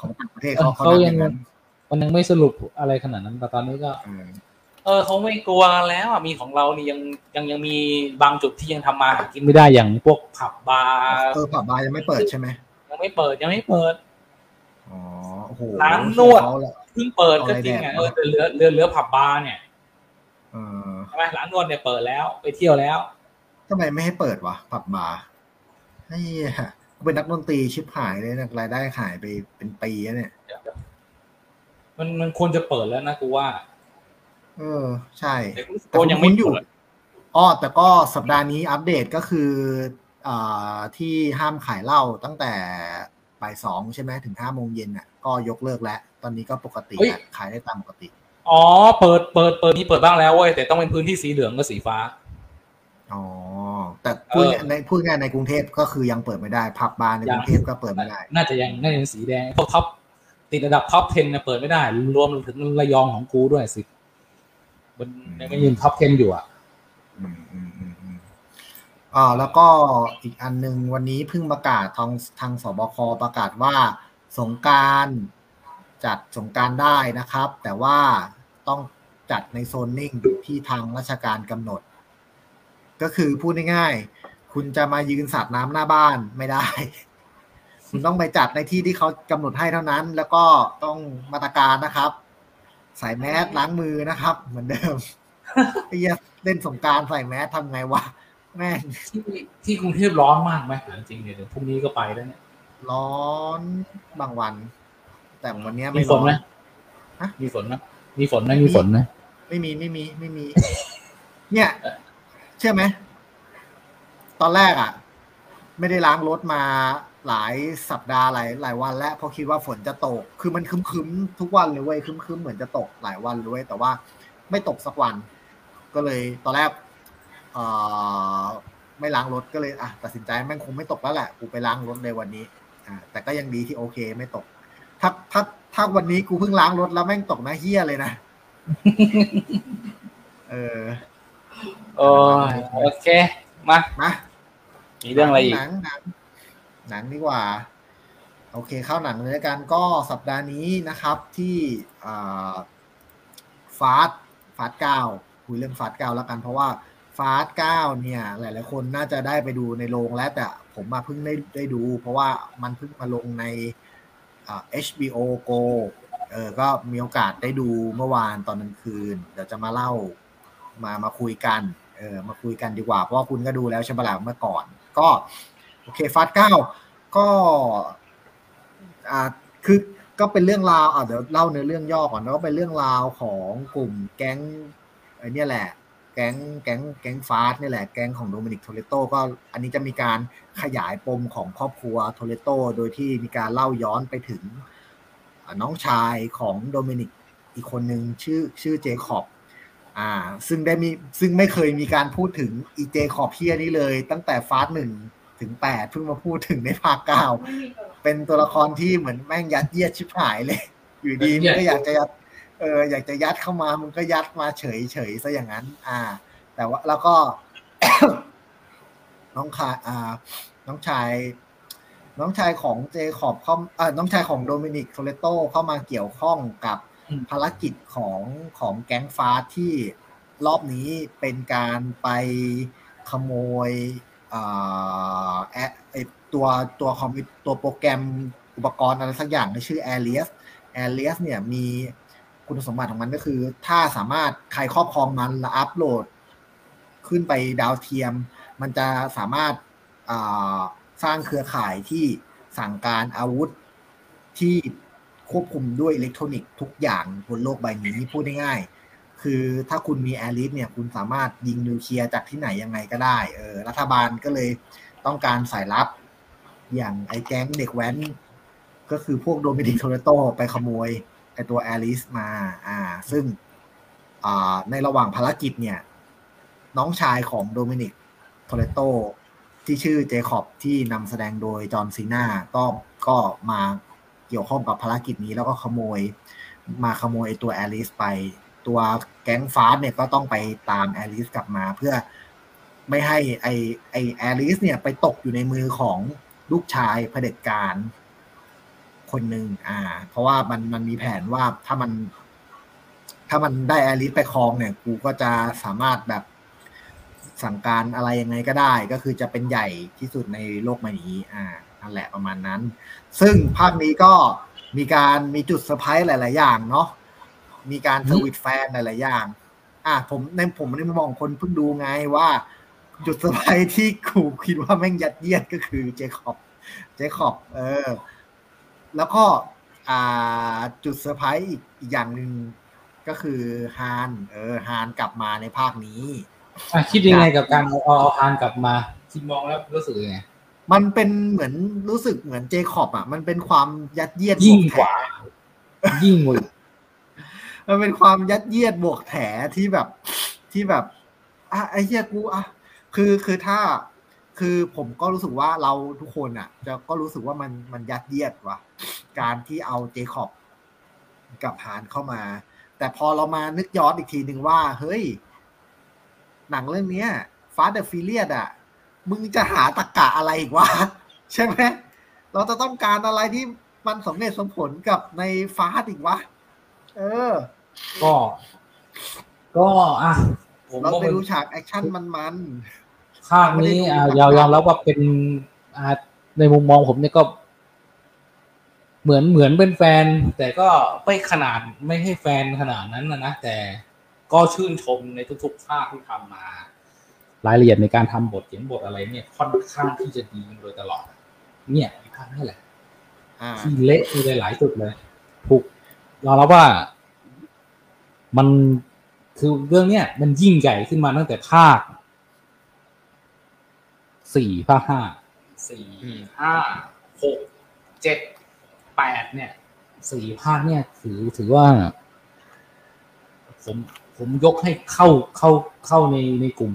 ของต่างประเทศเขาเขายังมันยังไม่สรุปอะไรขนาดนั้นแต่ตอนนี้ก็ เออเขาไม่กลัวแล้วอะมีของเรานี่ยังยังยังมีบางจุดที่ยังทำมาหากินไม่ได้อย่างพวกผับบาร์เออผับบาร์ยังไม่เปิดใช่ไหมยังไม่เปิดยังไม่เปิดอ๋อโอ้โหร้านนวดเพิ่งเปิดก็จริงอะเออแต่เหลือเหลือเหลือผับบาร์เนี่ยใช่ไหมร้านนวดเนี่ยเปิดแล้วไปเที่ยวแล้วทำไมไม่ให้เปิดวะผับบาร์ไอ้เป็นนักดนตรีชิบหายเลยนะรายได้หายไปเป็นปีเนี่ย มันมันควรจะเปิดแล้วนะกูว่า เออ ใช่แต่ยังไม่อยู่อ๋อแต่ก็สัปดาห์นี้อัปเดตก็คือที่ห้ามขายเหล้าตั้งแต่บ่ายสองใช่ไหมถึงห้าโมงเย็นอะ ก็ยกเลิกแล้ว ตอนนี้ก็ปกติขายได้ตามปกติ อ๋อ เปิดเปิดเปิดนี่เปิดบ้างแล้วเว้ยแต่ต้องเป็นพื้นที่สีเหลืองกับสีฟ้า อ๋อ แต่พูดในพูดง่ายในกรุงเทพก็คือยังเปิดไม่ได้ผับบาร์ในกรุงเทพก็เปิดไม่ได้ น่าจะยังน่าจะสีแดงพวก top ติดระดับ top 10เนี่ยเปิดไม่ได้ รวมถึงระยองของกูด้วยสิ มันยังยืน top 10อยู่อะอ่าแล้วก็อีกอันหนึ่งวันนี้เพิ่งประกาศทางทางสบคประกาศว่าสงกรานต์จัดสงกรานต์ได้นะครับ แต่ว่าต้องจัดในโซนนิ่งที่ทางราชการกำหนด ก็คือพูดง่ายๆคุณจะมายืนสาดน้ำหน้าบ้านไม่ได้ คุณต้องไปจัดในที่ที่เขากำหนดให้เท่านั้น แล้วก็ต้องมาตรการนะครับ ใส่แมสล้างมือนะครับ เหมือนเดิมไอ้เล่นสงการใส่แมสทำไงวะแม่ที่ที่กรุงเทพร้อนมากไหมจริงเดี๋ยวพรุ่งนี้ก็ไปแล้วเนี่ย ร้อนบางวัน แต่วันนี้ไม่ฝนไหมฮะมีฝนไหมมีฝนไหมมีฝนไหมไม่มีไม่มีไม่มี เนี่ย เชื่อไหม ตอนแรกอะ ไม่ได้ล้างรถมา หลายสัปดาห์หลายหลายวันแล้วเพราะคิดว่าฝนจะตก คือมันคึมๆทุกวันเลยเว้ยคึมๆเหมือนจะตกหลายวันเลยแต่ว่าไม่ตกสักวัน ก็เลยตอนแรกไม่ล้างรถก็เลยอะตัดสินใจแม่งคงไม่ตกแล้วแหละกูไปล้างรถในวันนี้อ่าแต่ก็ยังดีที่โอเคไม่ตก ถ้าถ้าถ้าวันนี้กูเพิ่งล้างรถแล้วแม่งตกนะเฮี้ยเลยนะเออโอ้โอเคมามามีเรื่องอะไรอีกหนังหนัง หนังดีกว่า โอเคเข้าหนังเลยกันก็สัปดาห์นี้นะครับที่ฟาสฟาสเก้าคุยเรื่องฟาสเก้าแล้วกัน เพราะว่าฟาสเก้าเนี่ย หลาย ๆ คนน่าจะได้ไปดูในโรงแล้วแต่ผมมาเพิ่งได้ได้ดู เพราะว่ามันเพิ่งมาลงใน HBO Go เออก็มีโอกาสได้ดูเมื่อวานตอนกลางคืน เดี๋ยวจะมาเล่ามามาคุยกัน เออมาคุยกันดีกว่า เพราะว่าคุณก็ดูแล้วใช่ไหมล่ะเมื่อก่อน ก็ โอเค Fast เก้าก็อ่าคือก็เป็นเรื่องราวอะเดี๋ยวเล่าในเรื่องย่อก่อนแล้วก็เป็นเรื่องราวของกลุ่มแก๊งไอ้นี่แหละ แก๊งแก๊งแก๊ง Fast นี่แหละแก๊งของโดมินิกโทเลโตก็อันนี้จะมีการขยายปมของครอบครัวโทเลโตโดยที่มีการเล่าย้อนไปถึงน้องชายของโดมินิกอีกคนหนึ่งชื่อชื่อเจคอบอ่า ซึ่งได้มีซึ่งไม่เคยมีการพูดถึงอีเจคอบเพียนี้เลย ตั้งแต่ฟาสหนึ่ง ถึงแปดเพิ่งมาพูดถึงในภาคเก้าเป็นตัวละครที่เหมือนแม่งยัดเยียดชิบหายเลย อยู่ดีมันก็อยากจะยัดเอออยากจะยัดเข้ามามันก็ยัดมาเฉยเฉยซะอย่างนั้น อ่า แต่ว่าแล้วก็ น้องคาอ่า น้องชาย น้องชายของเจคอบเข้าอ่าน้องชายของโดมินิกโทเลโตเข้ามาเกี่ยวข้องกับภารกิจของของแก๊งฟ้าที่รอบนี้เป็นการไปขโมย อ่าแอตัวตัวคอมตัวโปรแกรมอุปกรณ์อะไรสักอย่างในชื่อ Aries Aries เนี่ยมีคุณสมบัติของมันก็คือ ถ้าสามารถใครครอบครองมันและอัปโหลด ขึ้นไปดาวเทียม มันจะสามารถสร้างเครือข่ายที่สั่งการอาวุธที่ควบคุมด้วยอิเล็กทรอนิกส์ทุกอย่างบนโลกใบนี้พูดง่ายๆ คือถ้าคุณมี Aries เนี่ยคุณสามารถยิงนิวเคลียร์จากที่ไหนยังไงก็ได้เออรัฐบาลก็เลยต้องการสายลับ อย่างไอ้แก๊งเด็กแว้น ก็คือพวกโดมินิกโทเรโตไปขโมยไอ้ตัว Aries มา อ่า ซึ่งอ่าในระหว่างภารกิจเนี่ย น้องชายของโดมินิกโทเรโตที่ชื่อเจคอบที่นำแสดงโดยจอห์นซีนาก็ก็มาเกี่ยวข้องกับภารกิจนี้แล้วก็ขโมย มาขโมยตัว Aries ไป ตัวแก๊ง Fast เนี่ยก็ต้องไปตาม Aries กลับมาเพื่อไม่ให้ไอไอ Aries เนี่ยไปตกอยู่ในมือของลูกชายเผด็จการคนหนึ่งอ่า เพราะว่ามันมันมีแผนว่าถ้ามัน ถ้ามันได้ Aries ไปครองเนี่ย กูก็จะสามารถแบบสั่งการอะไรยังไงก็ได้ ก็คือจะเป็นใหญ่ที่สุดในโลกใบนี้ อ่านั่นแหละประมาณนั้น ซึ่งภาคนี้ก็มีการมีจุดเซอร์ไพรส์หลาย ๆ อย่างเนาะ มีการสวิตแฟนหลาย ๆ อย่าง อ่าผมในผมในมุมมองคนเพิ่งดูไงว่า จุดเซอร์ไพรส์ที่กูคิดว่าแม่งยัดเยียดก็คือเจคอบเจคอบเออ แล้วก็อ่าจุดเซอร์ไพรส์อีกอีกอย่างหนึ่งก็คือฮานเออฮานกลับมาในภาคนี้คิดยังไงกับการเอาเอาทานกลับมาคิดมองแล้วรู้สึกยังไงมันเป็นเหมือนรู้สึกเหมือนเจคอบอะ มันเป็นความยัดเยียดยิ่งกว่า ยิ่งกว่า มันเป็นความยัดเยียดบวกแถที่แบบที่แบบอะไอ้เหี้ยกูอะคือคือถ้าคือผมก็รู้สึกว่าเราทุกคนอะ จะก็รู้สึกว่ามันมันยัดเยียดว่ะ การที่เอาเจคอบกับฮานเข้ามา แต่พอเรามานึกย้อนอีกทีหนึ่งว่า เฮ้ย หนังเรื่องนี้ฟาสเดอะฟิเลียดอะ มึงจะหาตะกะอะไรอีกวะ ใช่ไหม เราจะต้องการอะไรที่มันสมเหตุสมผลกับในฟาสอีกวะ เออ ก็ ก็อะเราไปดูฉากแอคชั่นมันๆข้างนี้อ่ายาวยอมแล้วว่าเป็นอ่าในมุมมองผมเนี่ยก็ เหมือนเหมือนเป็นแฟน แต่ก็ไม่ขนาดไม่ให้แฟนขนาดนั้นนะนะแต่ก็ชื่นชมในทุกๆภาคที่ทำมา รายละเอียดในการทำบทเขียนบทอะไรเนี่ย ค่อนข้างที่จะดีโดยตลอด เนี่ยภาคนี่แหละที่เละในหลายจุดเลย ถูก เราแล้วว่ามันคือเรื่องเนี้ยมันยิ่งใหญ่ขึ้นมาตั้งแต่ภาคสี่ภาคห้าสี่ห้าหกเจ็ดแปดเนี่ยสี่ภาคเนี่ย ถือถือว่า ผมผมยกให้เข้าเข้าเข้าในในกลุ่ม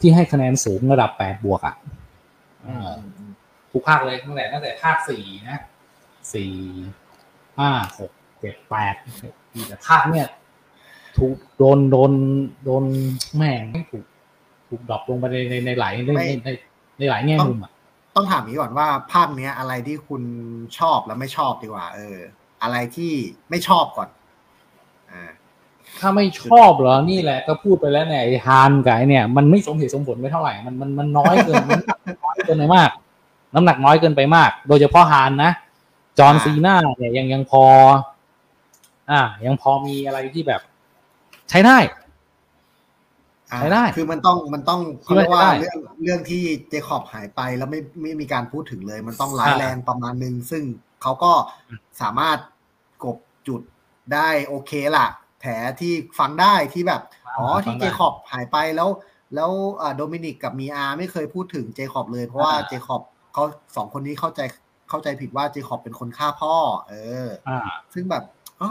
ที่ให้คะแนนสูงระดับแปดบวกอะทุกภาคเลยตั้งแต่ตั้งแต่ภาคสี่นะสี่ ห้าหกเจ็ดแปดแต่ภาคเนี่ยถูกโดนโดนโดนแม่งไม่ถูกถูกดรอปลงไปในในในหลายในในในหลายแง่มุมอะต้องถามนี้ก่อนว่าภาคเนี้ยอะไรที่คุณชอบแล้วไม่ชอบดีกว่า เออ อะไรที่ไม่ชอบก่อนอ่าถ้าไม่ชอบเหรอ นี่แหละ ก็พูดไปแล้วเนี่ยฮานกับเนี่ย มันไม่สมเหตุสมผลไม่เท่าไหร่ มันมันมันน้อยเกินมันน้อยเกินไปมาก น้ำหนักน้อยเกินไปมาก โดยเฉพาะฮานนะ จอห์นซีน่าเนี่ยยังยังพอ อ่า ยังพอมีอะไรที่แบบ ใช้ได้ใช้ได้ คือมันต้องมันต้องเขาเรียกว่าเรื่องเรื่องที่เจคอบหายไปแล้วไม่ไม่มีการพูดถึงเลย มันต้องร้ายแรงประมาณนึง ซึ่งเขาก็สามารถกบจุดได้โอเคล่ะ แผลที่ฟังได้ที่แบบ อ๋อที่เจคอบหายไปแล้ว แล้วโดมินิกกับมีอาไม่เคยพูดถึงเจคอบเลย เพราะว่าเจคอบเขาสองคนนี้เข้าใจ เข้าใจผิดว่าเจคอบเป็นคนฆ่าพ่อ เออซึ่งแบบ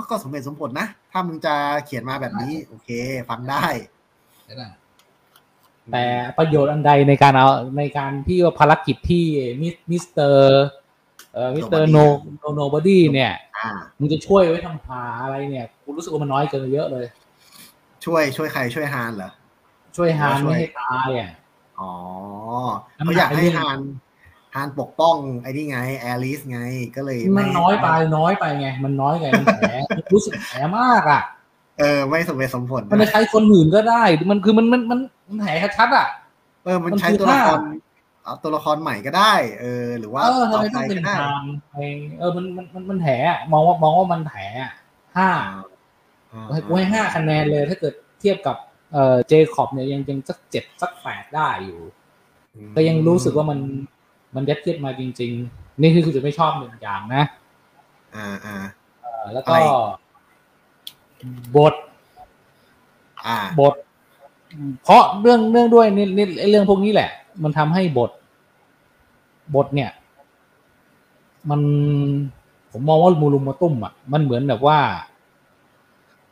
ก็สมเหตุสมผลนะ ถ้ามึงจะเขียนมาแบบนี้ โอเค ฟังได้แต่ประโยชน์อันใดในการเอาในการที่ว่าภารกิจที่มิสเตอร์เอ่อ Mr. No No Nobody เนี่ยมึงจะช่วยไว้ทำผาอะไรเนี่ยกูรู้สึกว่ามันน้อยเกินเยอะเลย ช่วยช่วยใครช่วยฮานเหรอ ช่วยฮานไม่ให้ตายอะอ๋อเขาอยากให้ฮาน ฮานปกป้องไอ้นี่ไงแอลิสไงก็เลยมันน้อยไปน้อยไปไง มันน้อยไงมันแผลรู้สึกแผลมากอะเออไม่สมเหตุสมผลมันใช้คนอื่นก็ได้ มันคือมันมันมันมันแหกชัดอะเออมันใช้ตัวละครเอาตัวละครใหม่ก็ได้ เออ หรือว่าเออทำไมต้องเป็นทางเออมันมันมันมันแถมองว่ามองว่ามันแถห้าให้กูให้ห้าคะแนนเลย ถ้าเกิดเทียบกับเออเจคอบเนี่ยยังยังสักเจ็ดสักแปดได้อยู่ก็ยังรู้สึกว่ามัน มันยัดเยียดมาจริง ๆ นี่คือคือจะไม่ชอบหนึ่งอย่างนะ อ่าอ่าแล้วก็บทบท เพราะเรื่องเรื่องด้วยนี่นี่เรื่องพวกนี้แหละ มันทำให้บท บทเนี่ย มันผมมองว่ามูลุมมาตุ้มอะมันเหมือนแบบว่า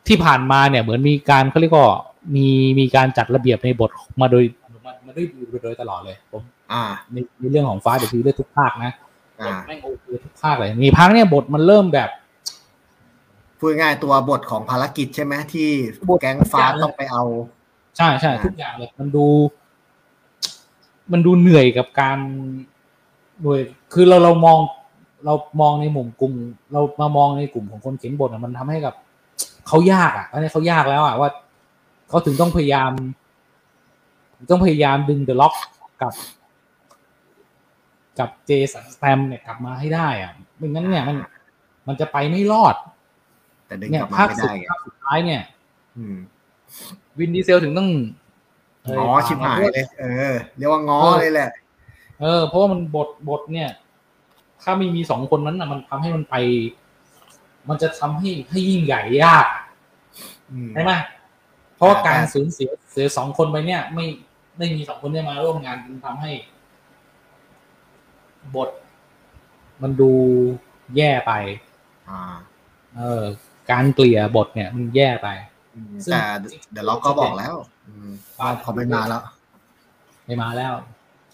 ที่ผ่านมาเนี่ย เหมือนมีการเขาเรียกว่ามีมีการจัดระเบียบในบทมาโดย มาด้วยโดยตลอดเลย ผม อ่าในในเรื่องของฟ้าเดี๋ยวคือเรื่องทุกภาคนะบทแม่งโอเคทุกภาคเลย มีภาคเนี่ยบทมันเริ่มแบบพูดง่ายตัวบทของภารกิจใช่ไหมที่แก๊งฟ้าต้องไปเอา ใช่ใช่ทุกอย่างเลย มันดู มันดูเหนื่อยกับการโดยคือเราเรามอง เรามองในมุมกลุ่ม เรามามองในกลุ่มของคนเขียนบทมันทำให้กับเขายากอะอันนี้เขายากแล้วอะว่าเขาถึงต้องพยายาม ต้องพยายามดึงเดอะล็อกกับ กับเจสันสแตมเนี่ยกลับมาให้ได้อะไม่งั้นเนี่ยมันมันจะไปไม่รอด แต่ดึงกลับมาไม่ได้ภาคสุดท้ายเนี่ยวินดีเซลถึงต้องอ๋อชิบหายเลยเออเรียกว่าง้อเลยแหละ เออ เพราะว่ามันบทบทเนี่ย ถ้าไม่มีสองคนนั้นอะ มันทำให้มันไป มันจะทำให้ให้ยิ่งใหญ่ยากใช่ไหมเพ ราะว่าการสูญเสียเสียสองคนไปเนี่ย ไม่ไม่มีสองคนได้มาร่วมงานมันทำให้ บทมันดูแย่ไปอ่าเออ การเกลี่ยบทเนี่ยมันแย่ไปแต่เดี๋ยวเราก็บอกแล้วเขาไม่มาแล้ว ไม่มาแล้ว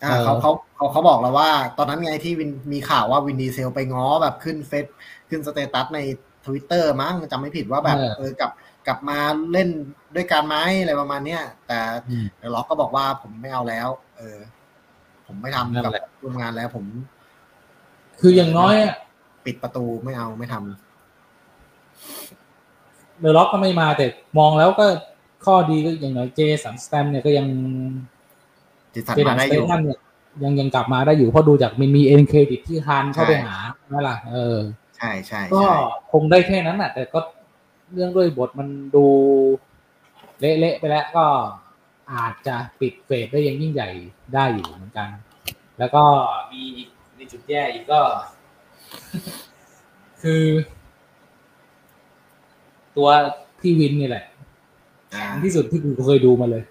อ่าเขาเขาเขาเขาบอกแล้วว่า ตอนนั้นไงที่วินมีข่าวว่าวินดีเซลไปง้อแบบขึ้นเฟซขึ้น status ในทวิตเตอร์มั้งจำไม่ผิดว่าแบบเออกลับ กลับมาเล่นด้วยกันไหมอะไรประมาณเนี้ยแต่เดี๋ยวล็อกก็บอกว่าผมไม่เอาแล้ว เออ ผมไม่ทำกับร่วมงานแล้วผม คืออย่างน้อยปิดประตูไม่เอาไม่ทำเดอะร็อกก็ไม่มาแต่มองแล้วก็ข้อดีก็อย่างน้อยเจสันสแตมเนี่ยก็ยังเจสันมาได้อยู่เนี่ยยังยังกลับมาได้อยู่เพราะดูจากมันมี end credit ที่ฮานเข้าไปหานั่นแหละเออ ใช่ใช่ก็คงได้แค่นั้นแหะแต่ก็ เรื่องด้วยบทมันดูเละๆไปแล้วก็อาจจะปิดเฟสได้ยังยิ่งใหญ่ได้อยู่เหมือนกัน แล้วก็มีในจุดแย่อีกก็ คือ ตัวพี่วินนี่แหละแข็งที่สุดที่กูเคยดูมาเลย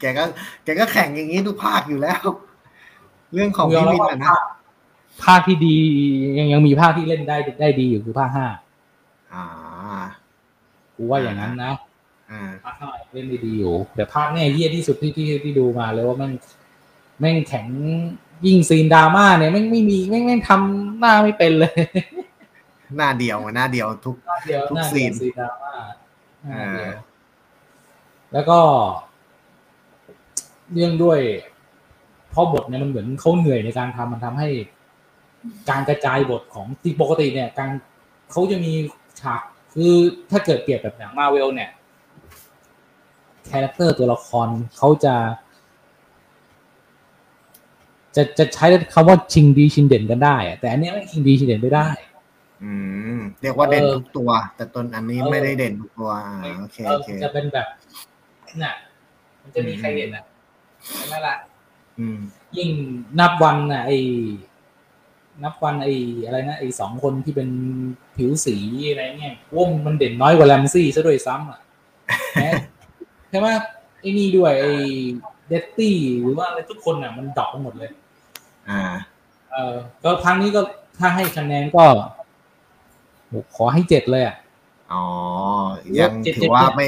แกก็ แกก็แข่งอย่างนี้ทุกภาคอยู่แล้ว เรื่องของพี่วินนะภาคที่ดียังยังมีภาคที่เล่นได้ได้ดีอยู่คือภาคห้าอ่า กูว่าอย่างนั้นนะภาคห้าเล่นได้ดีอยู่แต่ภาคเนี้ยเยี่ยที่สุดที่ที่ที่ดูมาเลยว่าแม่งแม่งแข็งยิ่งซีนดราม่าเนี่ยแม่งไม่มีแม่งแม่งทำหน้าไม่เป็นเลย หน้าเดียวหน้าเดียวทุกทุกซีนแล้วก็ เรื่องด้วยเพราะบทเนี่ยมันเหมือนเขาเหนื่อยในการทำมันทำให้ การกระจายบทของที่ปกติเนี่ย การเขาจะมีฉาก คือถ้าเกิดเปรียบแบบหนังมาเวลเนี่ย character ตัวละครเขาจะ จะจะใช้คำว่าชิงดีชิงเด่นกันได้ แต่อันนี้ไม่ชิงดีชิงเด่นไม่ได้ อืม เรียกว่าเด่นทุกตัว แต่ตนอันนี้ไม่ได้เด่นทุกตัวโอเคโอเคจะเป็นแบบน่ะ มันจะมีใครเด่นอะใช่ไหมล่ะยิ่งนับวันน่ะไอ้ นับวันไอ้อะไรนะไอ้สองคนที่เป็นผิวสีอะไรเงี้ยว่ามันเด่นน้อยกว่าแรมซีย์ซะด้วยซ้ำอะใช่ไหมไอ้นี่ด้วยไอ้เลตตี้หรือว่าอะไรทุกคนอะ มัน drop ไปหมดเลย อ่า เออก็ครั้งนี้ก็ถ้าให้คะแนนก็ขอให้เจ็ดเลยอะอ๋อ ยังถือว่าไม่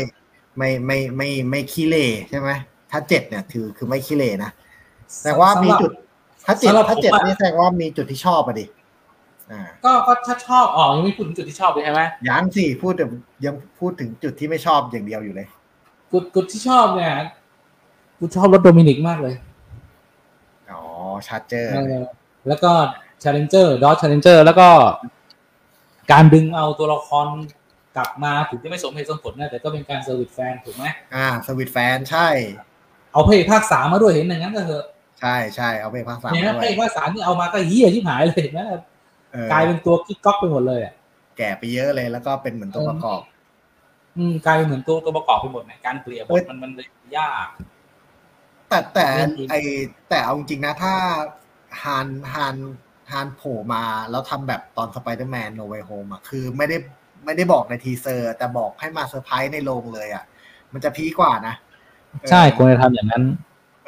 ไม่ไม่ไม่ไม่ขี้เล่ใช่ไหมถ้าเจ็ดเนี่ยถือคือไม่ขี้เล่นะแต่ว่ามีจุด ถ้าเจ็ดถ้าเจ็ดนี่แสดงว่ามีจุดที่ชอบอะดิก็ก็ถ้าชอบอ๋อยังไม่พูดถึงจุดที่ชอบเลยใช่ไหมยังสิพูดแต่ยังพูดถึงจุดที่ไม่ชอบอย่างเดียวอยู่เลยกุดกุดที่ชอบเนี่ยกูชอบรถโดมินิกมากเลย อ๋อชาร์เจอร์แล้วก็ Challenger Dodge Challenger แล้วก็ การดึงเอาตัวละครกลับมาถึงจะไม่สมเหตุสมผลนะแต่ก็เป็นการ service แฟนถูกไหมอ่า service แฟนใช่ เอาเพลงภาคสามมาด้วยเห็นอย่างนั้นก็เถอะ ใช่ใช่เอาเพลงภาคสามเนี่ยเพลงภาคสามนี่เอามาก็เฮี้ยที่หายเลยนะกลายเป็นตัวกิ๊กก๊อกไปหมดเลยอะแก่ไปเยอะเลยแล้วก็เป็นเหมือนตัวประกอบ อืมกลายเป็นเหมือนตัวตัวประกอบไปหมดเนี่ยการเปลี่ยนมันมันเลยยาก แต่แต่ไอแต่เอาจริงนะถ้าฮานฮานฮานโผล่มา แล้วทำแบบตอน Spider-Man No Way Home อะคือไม่ได้ไม่ได้บอกใน teaser แต่บอกให้มาเซอร์ไพรส์ในโรงเลยอะ มันจะ peak กว่านะ ใช่ควรจะทำอย่างนั้น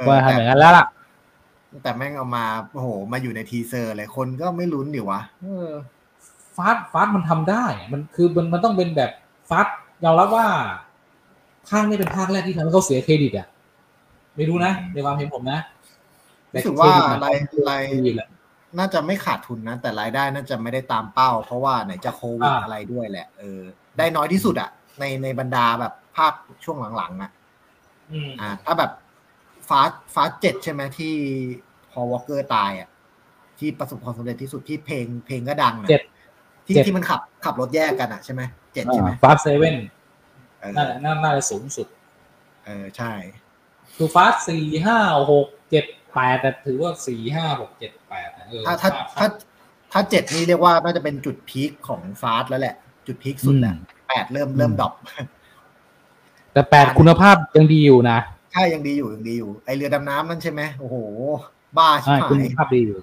ควรจะทำอย่างนั้นแล้วล่ะ แต่แม่งเอามาโอ้โห มาอยู่ใน teaser เลยคนก็ไม่ลุ้นดิวะ Fast Fast มันทำได้ มันคือมันมันต้องเป็นแบบ Fastยอมรับว่าภาคนี้เป็นภาคแรกที่ทำให้เขาเสียเครดิตอะไม่รู้นะในความเห็นผมนะรู้สึกว่ารายรายน่าจะไม่ขาดทุนนะ แต่รายได้น่าจะไม่ได้ตามเป้า เพราะว่าไหนจะโควิดอะไรด้วยแหละเออได้น้อยที่สุดอะ ในในบรรดาแบบภาคช่วงหลังๆอะอ่าถ้าแบบฟาสฟาสเจ็ดใช่ไหมที่พ อวอลเกอร์ตายอะที่ประสบความสำเร็จที่สุดที่เพลงเพลงก็ดังอะที่ที่มันขับขับรถแยกกันอะใช่ไหมเจ็ดใช่ไหม Fast Seven น่าจะน่าจะสูงสุด เออใช่ คือ Fast สี่ห้าหกเจ็ดแปดแต่ถือว่าสี่ห้าหกเจ็ดแปดถ้าถ้าถ้าถ้าเจ็ดนี่เรียกว่าน่าจะเป็นจุด peak ของ Fast แล้วแหละ จุด peak สุดแหละแปดเริ่มเริ่ม dropแต่แปดคุณภาพยังดีอยู่นะใช่ยังดีอยู่ยังดีอยู่ ไอเรือดำน้ำนั่นใช่ไหมโอ้โห บ้าใช่คุณภาพดีอยู่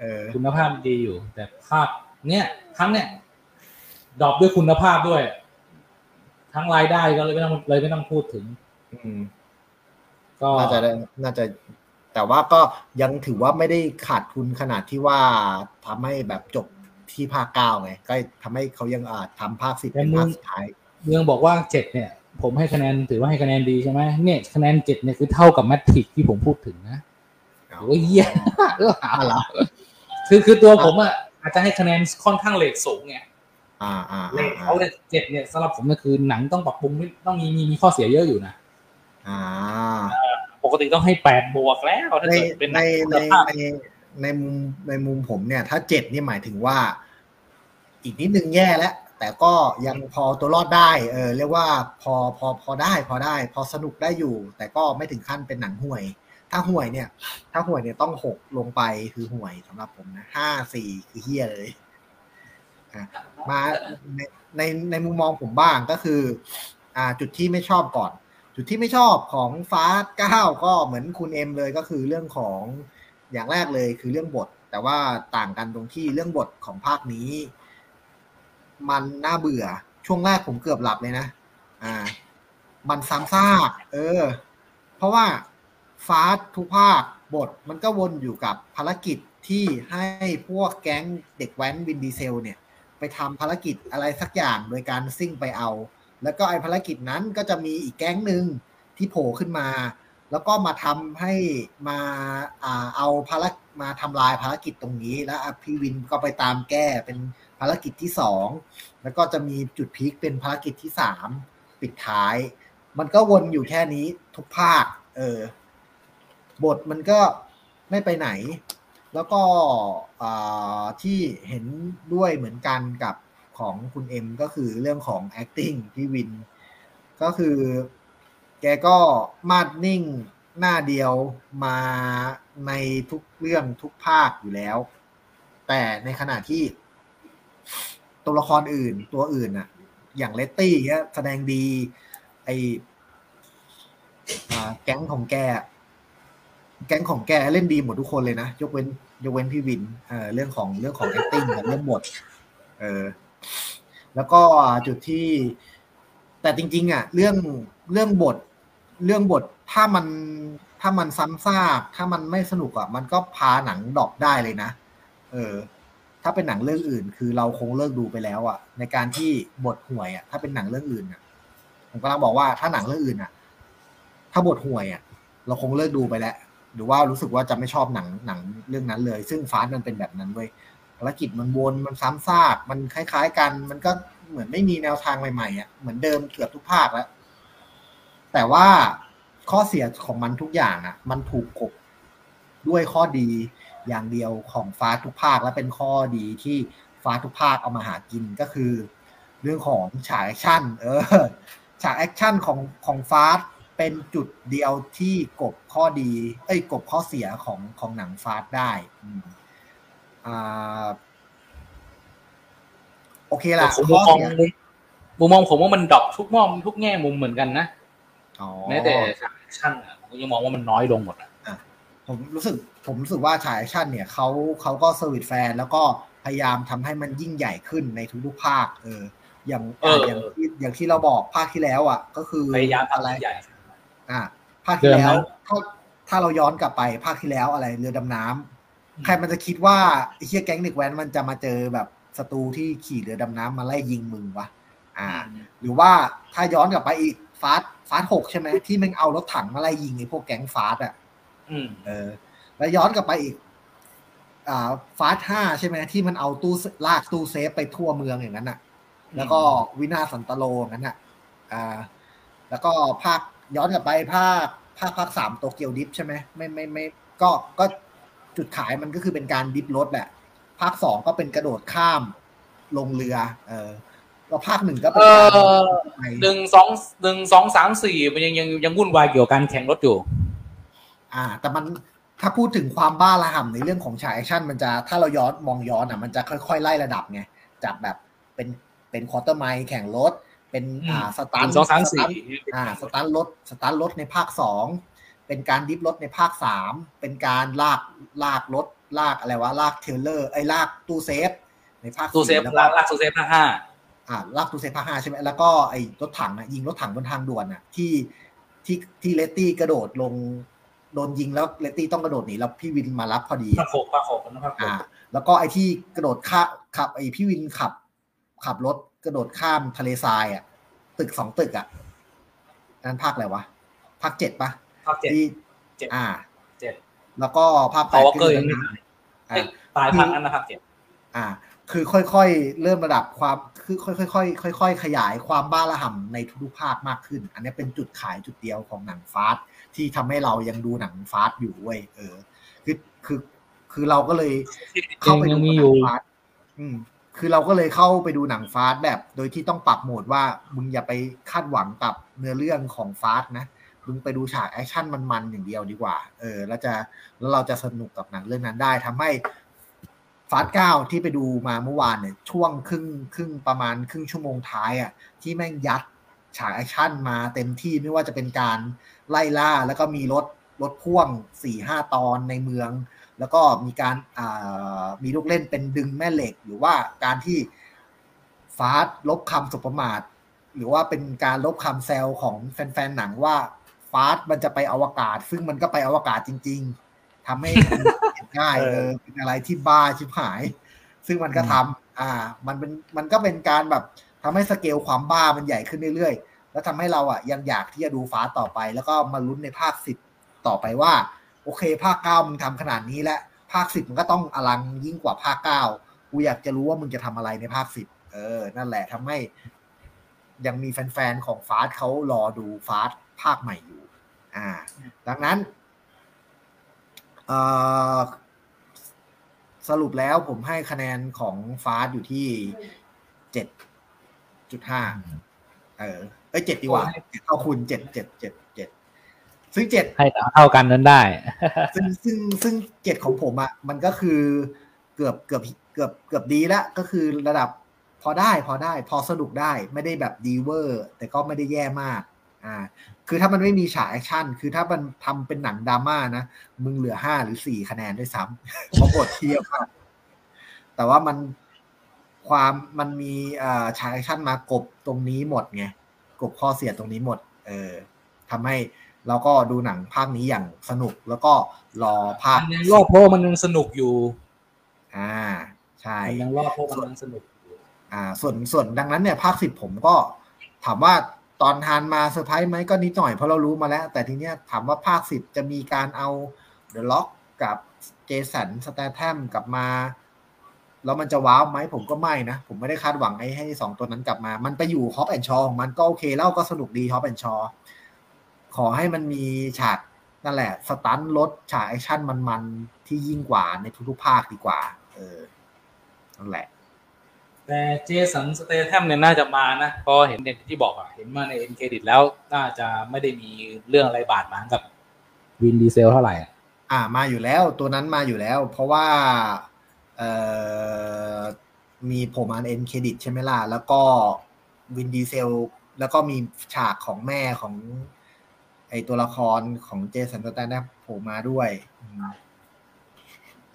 เออคุณภาพดีอยู่ แต่ภาพเนี้ยครั้งเนี้ยดรอปด้วยคุณภาพด้วย ทั้งรายได้ก็เลยไม่ต้องเลยไม่ต้องพูดถึง อืมก็น่าจะน่าจะ แต่ว่าก็ยังถือว่าไม่ได้ขาดทุนขนาดที่ว่าทำให้แบบจบที่ภาคเก้าไง ก็ทำให้เขายังอาจทำภาคสิบเป็นภาคสุดท้ายเมืองบอกว่าเจ็ดเนี่ย ผมให้คะแนนถือว่าให้คะแนนดีใช่ไหมเนี่ยคะแนนเจ็ดเนี่ยคือเท่ากับแมทริกที่ผมพูดถึงนะ โอ้ยเยี่ยเออหาละคือคือตัวผมอะอาจจะให้คะแนนค่อนข้างเลทสูงไงเลทเขาเนี่ยเจ็ดเนี่ยสำหรับผมก็คือหนังต้องปรับปรุงต้องมีมีมีข้อเสียเยอะอยู่นะอ่าปกติต้องให้แปดบวกแล้วถ้าเกิดเป็นในในในในมุมในมุมผมเนี่ย ถ้าเจ็ดนี่หมายถึงว่า อีกนิดนึงแย่แล้วแต่ก็ยังพอตัวรอดได้ เออ เรียกว่าพอพอพอได้ พอได้ พอสนุกได้อยู่ แต่ก็ไม่ถึงขั้นเป็นหนังห่วย ถ้าห่วยเนี่ย ถ้าห่วยเนี่ยต้องหกลงไปคือห่วยสำหรับผมนะห้าสี่คือเฮียเลยมาในในในมุมมองผมบ้างก็คือ อ่า จุดที่ไม่ชอบก่อน จุดที่ไม่ชอบของฟ้าเก้าก็เหมือนคุณเอ็มเลยก็คือเรื่องของอย่างแรกเลยคือเรื่องบท แต่ว่าต่างกันตรงที่เรื่องบทของภาคนี้ มันน่าเบื่อช่วงแรกผมเกือบหลับเลยนะ อ่า มันซ้ำซาก เออ เพราะว่า ฟ้าทุกภาคบทมันก็วนอยู่กับภารกิจที่ให้พวกแก๊งเด็กแว้นวินดีเซลเนี่ย ไปทำภารกิจอะไรสักอย่างโดยการซิ่งไปเอา แล้วก็ไอภารกิจนั้นก็จะมีอีกแก๊งหนึ่งที่โผล่ขึ้นมา แล้วก็มาทำให้มาอ่าเอาภารมาทำลายภารกิจตรงนี้ แล้วพี่วินก็ไปตามแก้เป็นภารกิจที่สองแล้วก็จะมีจุดพีคเป็นภารกิจที่สามปิดท้าย มันก็วนอยู่แค่นี้ทุกภาค เออ บทมันก็ไม่ไปไหน แล้วก็ที่เห็นด้วยเหมือนกันกับของคุณเอ็มก็คือเรื่องของ acting พี่วิน ก็คือแกก็มาดนิ่งหน้าเดียวมาในทุกเรื่องทุกภาคอยู่แล้ว แต่ในขณะที่ตัวละครอื่นตัวอื่นอะอย่างเลตตี้แสดงดี ไอแก๊งของแก แก๊งของแกเล่นดีหมดทุกคนเลยนะ ยกเว้น ยกเว้นพี่วินเออเรื่องของเรื่องของ acting เรื่องบทเออแล้วก็จุดที่ แต่จริง ๆ อะ เรื่องเรื่องบท เรื่องบทถ้ามันถ้ามันซ้ำซากถ้ามันไม่สนุกอะ มันก็พาหนังดอกได้เลยนะ เออ ถ้าเป็นหนังเรื่องอื่น คือเราคงเลิกดูไปแล้ว อะ ในการที่บทห่วยอะถ้าเป็นหนังเรื่องอื่นอะ ผมกำลังบอกว่าถ้าหนังเรื่องอื่นอะ ถ้าบทห่วยอะ เราคงเลิกดูไปแล้ว หรือว่ารู้สึกว่าจะไม่ชอบหนังหนังเรื่องนั้นเลย ซึ่งฟาสมันเป็นแบบนั้นเว้ยภารกิจมันวนมันซ้ำซากมันคล้าย ๆ กัน มันก็เหมือนไม่มีแนวทางใหม่ๆอะเหมือนเดิมเกือบทุกภาคแล้ว แต่ว่าข้อเสียของมันทุกอย่างอะ มันถูกกลบด้วยข้อดีอย่างเดียวของฟาทุกภาคและเป็นข้อดีที่ฟาทุกภาคเอามาหากินก็คือ เรื่องของฉากแอคชั่น เออ ฉากแอคชั่นของของ Fast เป็นจุดเดียวที่กลบข้อดี เอ้ยกลบข้อเสียของของหนัง Fast ได้อ่าโอเคละมุมมองมุมมองผมว่ามัน drop ทุกมองทุกแง่มุมเหมือนกันนะแม้แต่ฉากแอคชั่นอะผมยังมองว่ามันน้อยลงหมดอะผมรู้สึกผมรู้สึกว่าฉากแอคชั่นเนี่ยเขาเขาก็ service แฟน แล้วก็พยายามทำให้มันยิ่งใหญ่ขึ้นในทุกๆภาค เออ อย่างอย่างที่อย่างที่เราบอกภาคที่แล้วอะ ก็คือพยายามอะไรใหญ่ อ่าภาคที่แล้วถ้าถ้าเราย้อนกลับไปภาคที่แล้วอะไรเรือดำน้ำใครมันจะคิดว่าไอ้เฮียแก๊งเด็กแว้นมันจะมาเจอแบบศัตรูที่ขี่เรือดำน้ำมาไล่ยิงมึงวะอ่า หรือว่าถ้าย้อนกลับไปอีกฟาสฟาสหกใช่ไหมที่มึงเอารถถังมาไล่ยิงไอ้พวกแก๊งฟาสอะเออ แล้วย้อนกลับไปอีก อ่าฟาสห้าใช่ไหมที่มันเอาตู้ลากตู้เซฟไปทั่วเมืองอย่างนั้นอะ แล้วก็วินาสันตโลนั้นอะ อ่า แล้วก็ภาค ย้อนกลับไปภาคภาคภาคสามโตเกียวดิฟใช่ไหมไม่ไม่ไม่ก็ก็จุดขายมันก็คือเป็นการดิฟรถแหละ ภาคสองก็เป็นกระโดดข้ามลงเรือ เออแล้วภาคหนึ่งก็เป็นหนึ่งสองหนึ่งสองสามสี่มันยังยังยังวุ่นวายเกี่ยวกับการแข่งรถอยู่ อ่า แต่มันถ้าพูดถึงความบ้าระห่ำในเรื่องของฉากแอคชั่นมันจะถ้าเราย้อนมองย้อนอะมันจะค่อยๆไล่ระดับไงจากแบบเป็นเป็น quarter mile แข่งรถ เป็นอ่าสตาร์ทสองสามสี่อ่าสตาร์ทรถสตาร์ทรถในภาคสองเป็นการ drift รถในภาคสามเป็นการลากลากรถลากอะไรวะลาก trailer ไอ้ลากตู้เซฟ ในภาคตู้เซฟลากลากตู้เซฟภาคห้าอ่าลากตู้เซฟภาคห้าใช่ไหมแล้วก็ไอ้รถถังอะยิงรถถังบนทางด่วนอะที่ที่ที่เลตตี้กระโดดลงโดนยิงแล้วเลตตี้ต้องกระโดดหนีแล้วพี่วินมารับพอดีภาคหกภาคหกนะครับอ่าแล้วก็ไอ้ที่กระโดดข้าขับไอ้พี่วินขับ ขับรถ กระโดดข้ามทะเลทรายอะ ตึกสองตึกอะนั้นภาคอะไรวะภาคเจ็ดปะภาคเจ็ดเจ็ดอ่าเจ็ดแล้วก็ภาคแปดก็ยังตายภาคนั้นนะครับเจ็ดอ่า คือค่อยๆ เริ่มระดับความคือค่อยๆค่อยๆขยายความบ้าระห่ำในทุกๆภาคมากขึ้น อันนี้เป็นจุดขายจุดเดียวของหนังฟาสที่ทำให้เรายังดูหนังฟาสอยู่เว้ยเออ คือคือคือเราก็เลย เข้าไปดูหนัง Fast อืม คือเราก็เลยเข้าไปดูหนัง Fast แบบโดยที่ต้องปรับโหมดว่ามึงอย่าไปคาดหวังกับเนื้อเรื่องของ Fast นะมึงไปดูฉากแอคชั่นมันๆอย่างเดียวดีกว่า เออ แล้วจะแล้วเราจะสนุกกับหนังเรื่องนั้นได้ทำให้ Fast เก้าที่ไปดูมาเมื่อวานเนี่ย ช่วงครึ่งครึ่งประมาณครึ่งชั่วโมงท้ายอะ ที่แม่งยัดฉากแอคชั่นมาเต็มที่ไม่ว่าจะเป็นการไล่ล่า แล้วก็มีรถรถพ่วงสี่ห้าตอนในเมือง แล้วก็มีการมีลูกเล่นเป็นดึงแม่เหล็ก หรือว่าการที่ฟาสลบคำสุประมาท หรือว่าเป็นการลบคำแซลของแฟนๆหนังว่าฟาสมันจะไปอวกาศ ซึ่งมันก็ไปอวกาศจริง ๆทำให้ง่ายเออเป็นอะไรที่บ้าชิบหาย ซึ่งมันก็ทำอ่า มันเป็นมันก็เป็นการแบบทำให้สเกลความบ้ามันใหญ่ขึ้นเรื่อยๆ แล้วทำให้เราอะยังอยากที่จะดูฟาสต่อไป แล้วก็มาลุ้นในภาคสิบต่อไปว่า โอเค ภาคเก้ามึงทำขนาดนี้แล้วภาคสิบมันก็ต้องอลังยิ่งกว่าภาคเก้ากูอยากจะรู้ว่ามึงจะทำอะไรในภาคสิบเออ นั่นแหละทำให้ ยังมีแฟนๆของฟาสเขารอดูฟาสภาคใหม่อยู่ อ่า ดังนั้นสรุปแล้วผมให้คะแนนของ Fast อยู่ที่เจ็ดจุดห้าเออเอ้ยเจ็ดดีกว่าเท่าคุณเจ็ดเจ็ดเจ็ดเจ็ด ซึ่งเจ็ดให้เท่ากันนั้นได้ ซึ่งซึ่งซึ่งเจ็ดของผมอะมันก็คือเกือบเกือบเกือบเกือบดีแล้วก็คือระดับพอได้พอได้พอสนุกได้ไม่ได้แบบดีเวอร์ แต่ก็ไม่ได้แย่มาก อ่า คือถ้ามันไม่มีฉากแอคชั่น คือถ้ามันทำเป็นหนังดราม่านะ มึงเหลือห้าหรือสี่คะแนนด้วยซ้ำเพราะบทเทียบมากแต่ว่ามันความมันมีฉากแอคชั่นมากลบตรงนี้หมดไงกลบข้อเสียตรงนี้หมด เออทำให้ เราก็ดูหนังภาคนี้อย่างสนุกแล้วก็รอภาคมันยังรอดเพราะมันยังสนุกอยู่ อ่า ใช่มันยังรอดเพราะมันยังสนุกอ่า ส่วนส่วนดังนั้นเนี่ยภาคสิบผมก็ ถามว่าตอนทานมาเซอร์ไพรส์ไหมก็นิดหน่อยเพราะเรารู้มาแล้ว แต่ทีเนี้ยถามว่าภาคสิบจะมีการเอาเดอะล็อกกับเจสันสแตทแทมกลับมา แล้วมันจะว้าวไหมผมก็ไม่นะ ผมไม่ได้คาดหวังให้ให้สองตัวนั้นกลับมา มันไปอยู่ Hobbs & Shaw มันก็โอเคแล้วก็สนุกดี Hobbs & Shaw ขอให้มันมีฉากนั่นแหละ stunt รถฉากแอคชั่นมันๆ ที่ยิ่งกว่าในทุกๆภาคดีกว่า เออ นั่นแหละ แต่เจสันสเตทัมเนี่ยน่าจะมานะพอเห็นเด่นที่บอกอะเห็นมาใน end credit แล้ว น่าจะไม่ได้มีเรื่องอะไรบาดหมางกับวินดีเซลเท่าไหร่อ่ามาอยู่แล้ว ตัวนั้นมาอยู่แล้ว เพราะว่ามีผมอัน end credit ใช่ไหมล่ะ แล้วก็วินดีเซล แล้วก็มีฉากของแม่ของ ไอตัวละครของเจสันสแตนนะผมมาด้วย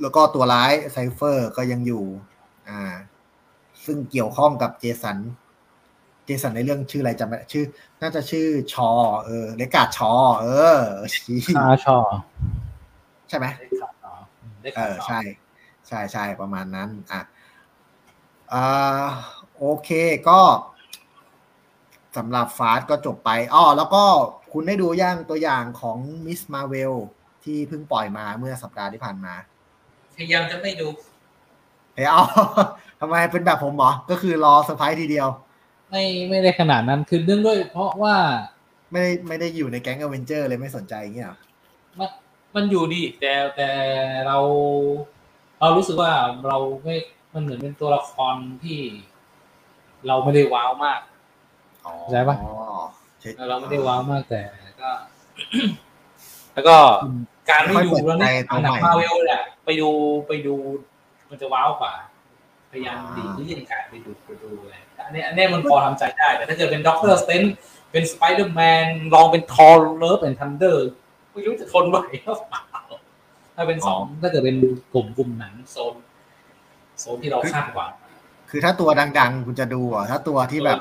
แล้วก็ตัวร้ายไซเฟอร์ก็ยังอยู่ อ่า ซึ่งเกี่ยวข้องกับเจสัน เจสันในเรื่องชื่ออะไรจำไม่ชื่อ น่าจะชื่อชอ เออเลกาชอ เออชี้ชอ ใช่ไหมเออใช่ ใช่ใช่ประมาณนั้น อะอ่าโอเคก็สำหรับฟาสก็จบไปอ๋อแล้วก็ คุณได้ดูย่างตัวอย่างของมิสมาเวลที่เพิ่งปล่อยมาเมื่อสัปดาห์ที่ผ่านมา พยายามจะไม่ดูเฮ้ยเอาทำไมเป็นแบบผมหรอ ก็คือรอเซอร์ไพรส์ทีเดียว ไม่ไม่ได้ขนาดนั้นคือเรื่องด้วย เพราะว่าไม่ได้ไม่ได้อยู่ในแก๊งอเวนเจอร์เลยไม่สนใจเงี้ยมันมันอยู่ดี แต่แต่เราเรารู้สึกว่าเราไม่มันเหมือนเป็นตัวละครที่ เราไม่ได้ว้าวมากใช่ปะ เราไม่ได้ว้าวมากแต่ก็ แล้วก็การไม่ดูแล้วเนี่ยหนังมาเวลเนี่ยไปดูไปดู มันจะว้าวกว่า พยายามดีที่ยิ่งการไปดูไปดูเลยอันนี้อันนี้มันพอทำใจได้ แต่ถ้าเกิดเป็น Doctor Strange เป็นสไปเดอร์แมนลองเป็น Thor Love and Thunder ไม่รู้จะทนไหวหรือเปล่าถ้าเป็นสองถ้าเกิดเป็นกลุ่มกลุ่มหนังโซนโซนที่เราคาดหวังคือถ้าตัวดัง ๆ คุณจะดูอะถ้าตัวที่แบบ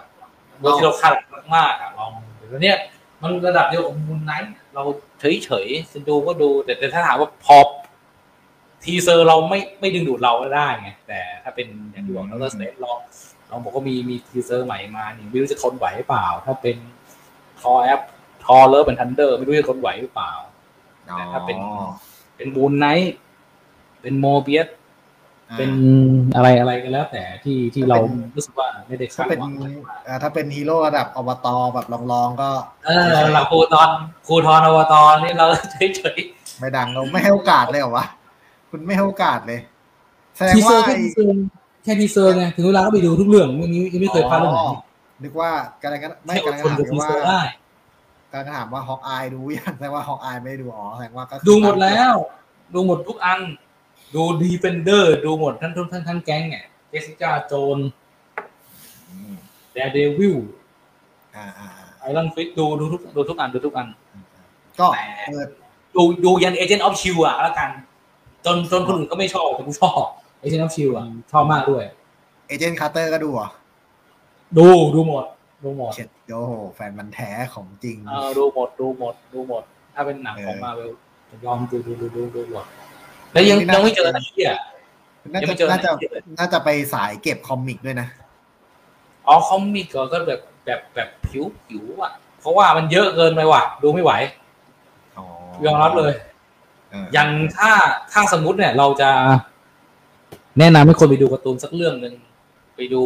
ตัวที่เราคาดมากอะลอง แต่เนี้ยมันระดับเดียวกับ Moon Knight เราเฉยเฉยดูก็ดู แต่แต่ถ้าถามว่าพอ teaser เราไม่ไม่ดึงดูดเราได้ไงแต่ถ้าเป็นอย่างที่บอกด็อกเตอร์สเตรนจ์ลองลองบอกว่ามีมี teaser ใหม่มานี่ไม่รู้จะทนไหวหรือเปล่า ถ้าเป็นทอ๊ย Thor Love and Thunder ไม่รู้จะทนไหวหรือเปล่าแต่ถ้าเป็นเป็น Moon Knight เป็น Morbius เป็นอะไรอะไรกันแล้ว แต่ที่ที่เรารู้สึกว่าไม่ได้คาดหวังถ้าเป็นฮีโร่ระดับอบตแบบลองๆก็ เออเราครูตอนครูทอนอบตนี่เราเฉยๆไม่ดังเราไม่ให้โอกาสเลยเหรอวะคุณไม่ให้โอกาสเลยแสดงว่าแค่ทีเซอร์แค่ทีเซอร์ไงถึงเวลาก็ไปดูทุกเรื่องวันนี้ไม่เคยพลาดเรื่องไหนนึกว่าการกันไม่การกันถามว่าการถามว่าฮอกอายดูยังแสดงว่าฮอกอายไม่ดูอ๋อแสดงว่าก็ดูหมดแล้ว ดูหมดทุกอัน ดู Defenders ดูหมดทั้งทั้งทั้งทั้งแก๊งเนี่ย Jessica Jones Daredevil Iron Fist ดูดูทุกดูทุกอันดูทุกอัน ก็ดูดูยัน Agents of S.H.I.E.L.D. อะแล้วกัน จนจนคนอื่นก็ไม่ชอบแต่กูชอบ Agents of S.H.I.E.L.D. อะชอบมากด้วย Agent Carter ก็ดูอะดูดูหมดดูหมดเช็ดโอ้แฟนมันแท้ของจริงเออดูหมดดูหมดดูหมด ถ้าเป็นหนังของมาเวลยอมดูดูดูดูดูหมด แล้วยังยังไม่เจอที่อะน่าจะน่าจะน่าจะไปสายเก็บคอมิกด้วยนะอ๋อคอมิกก็แบบแบบแบบผิวผิวอะ เพราะว่ามันเยอะเกินไปว่ะ ดูไม่ไหวยอมรับเลยอย่างถ้าถ้าสมมติเนี่ย เราจะแนะนำให้คนไปดูการ์ตูนสักเรื่องหนึ่งไปดู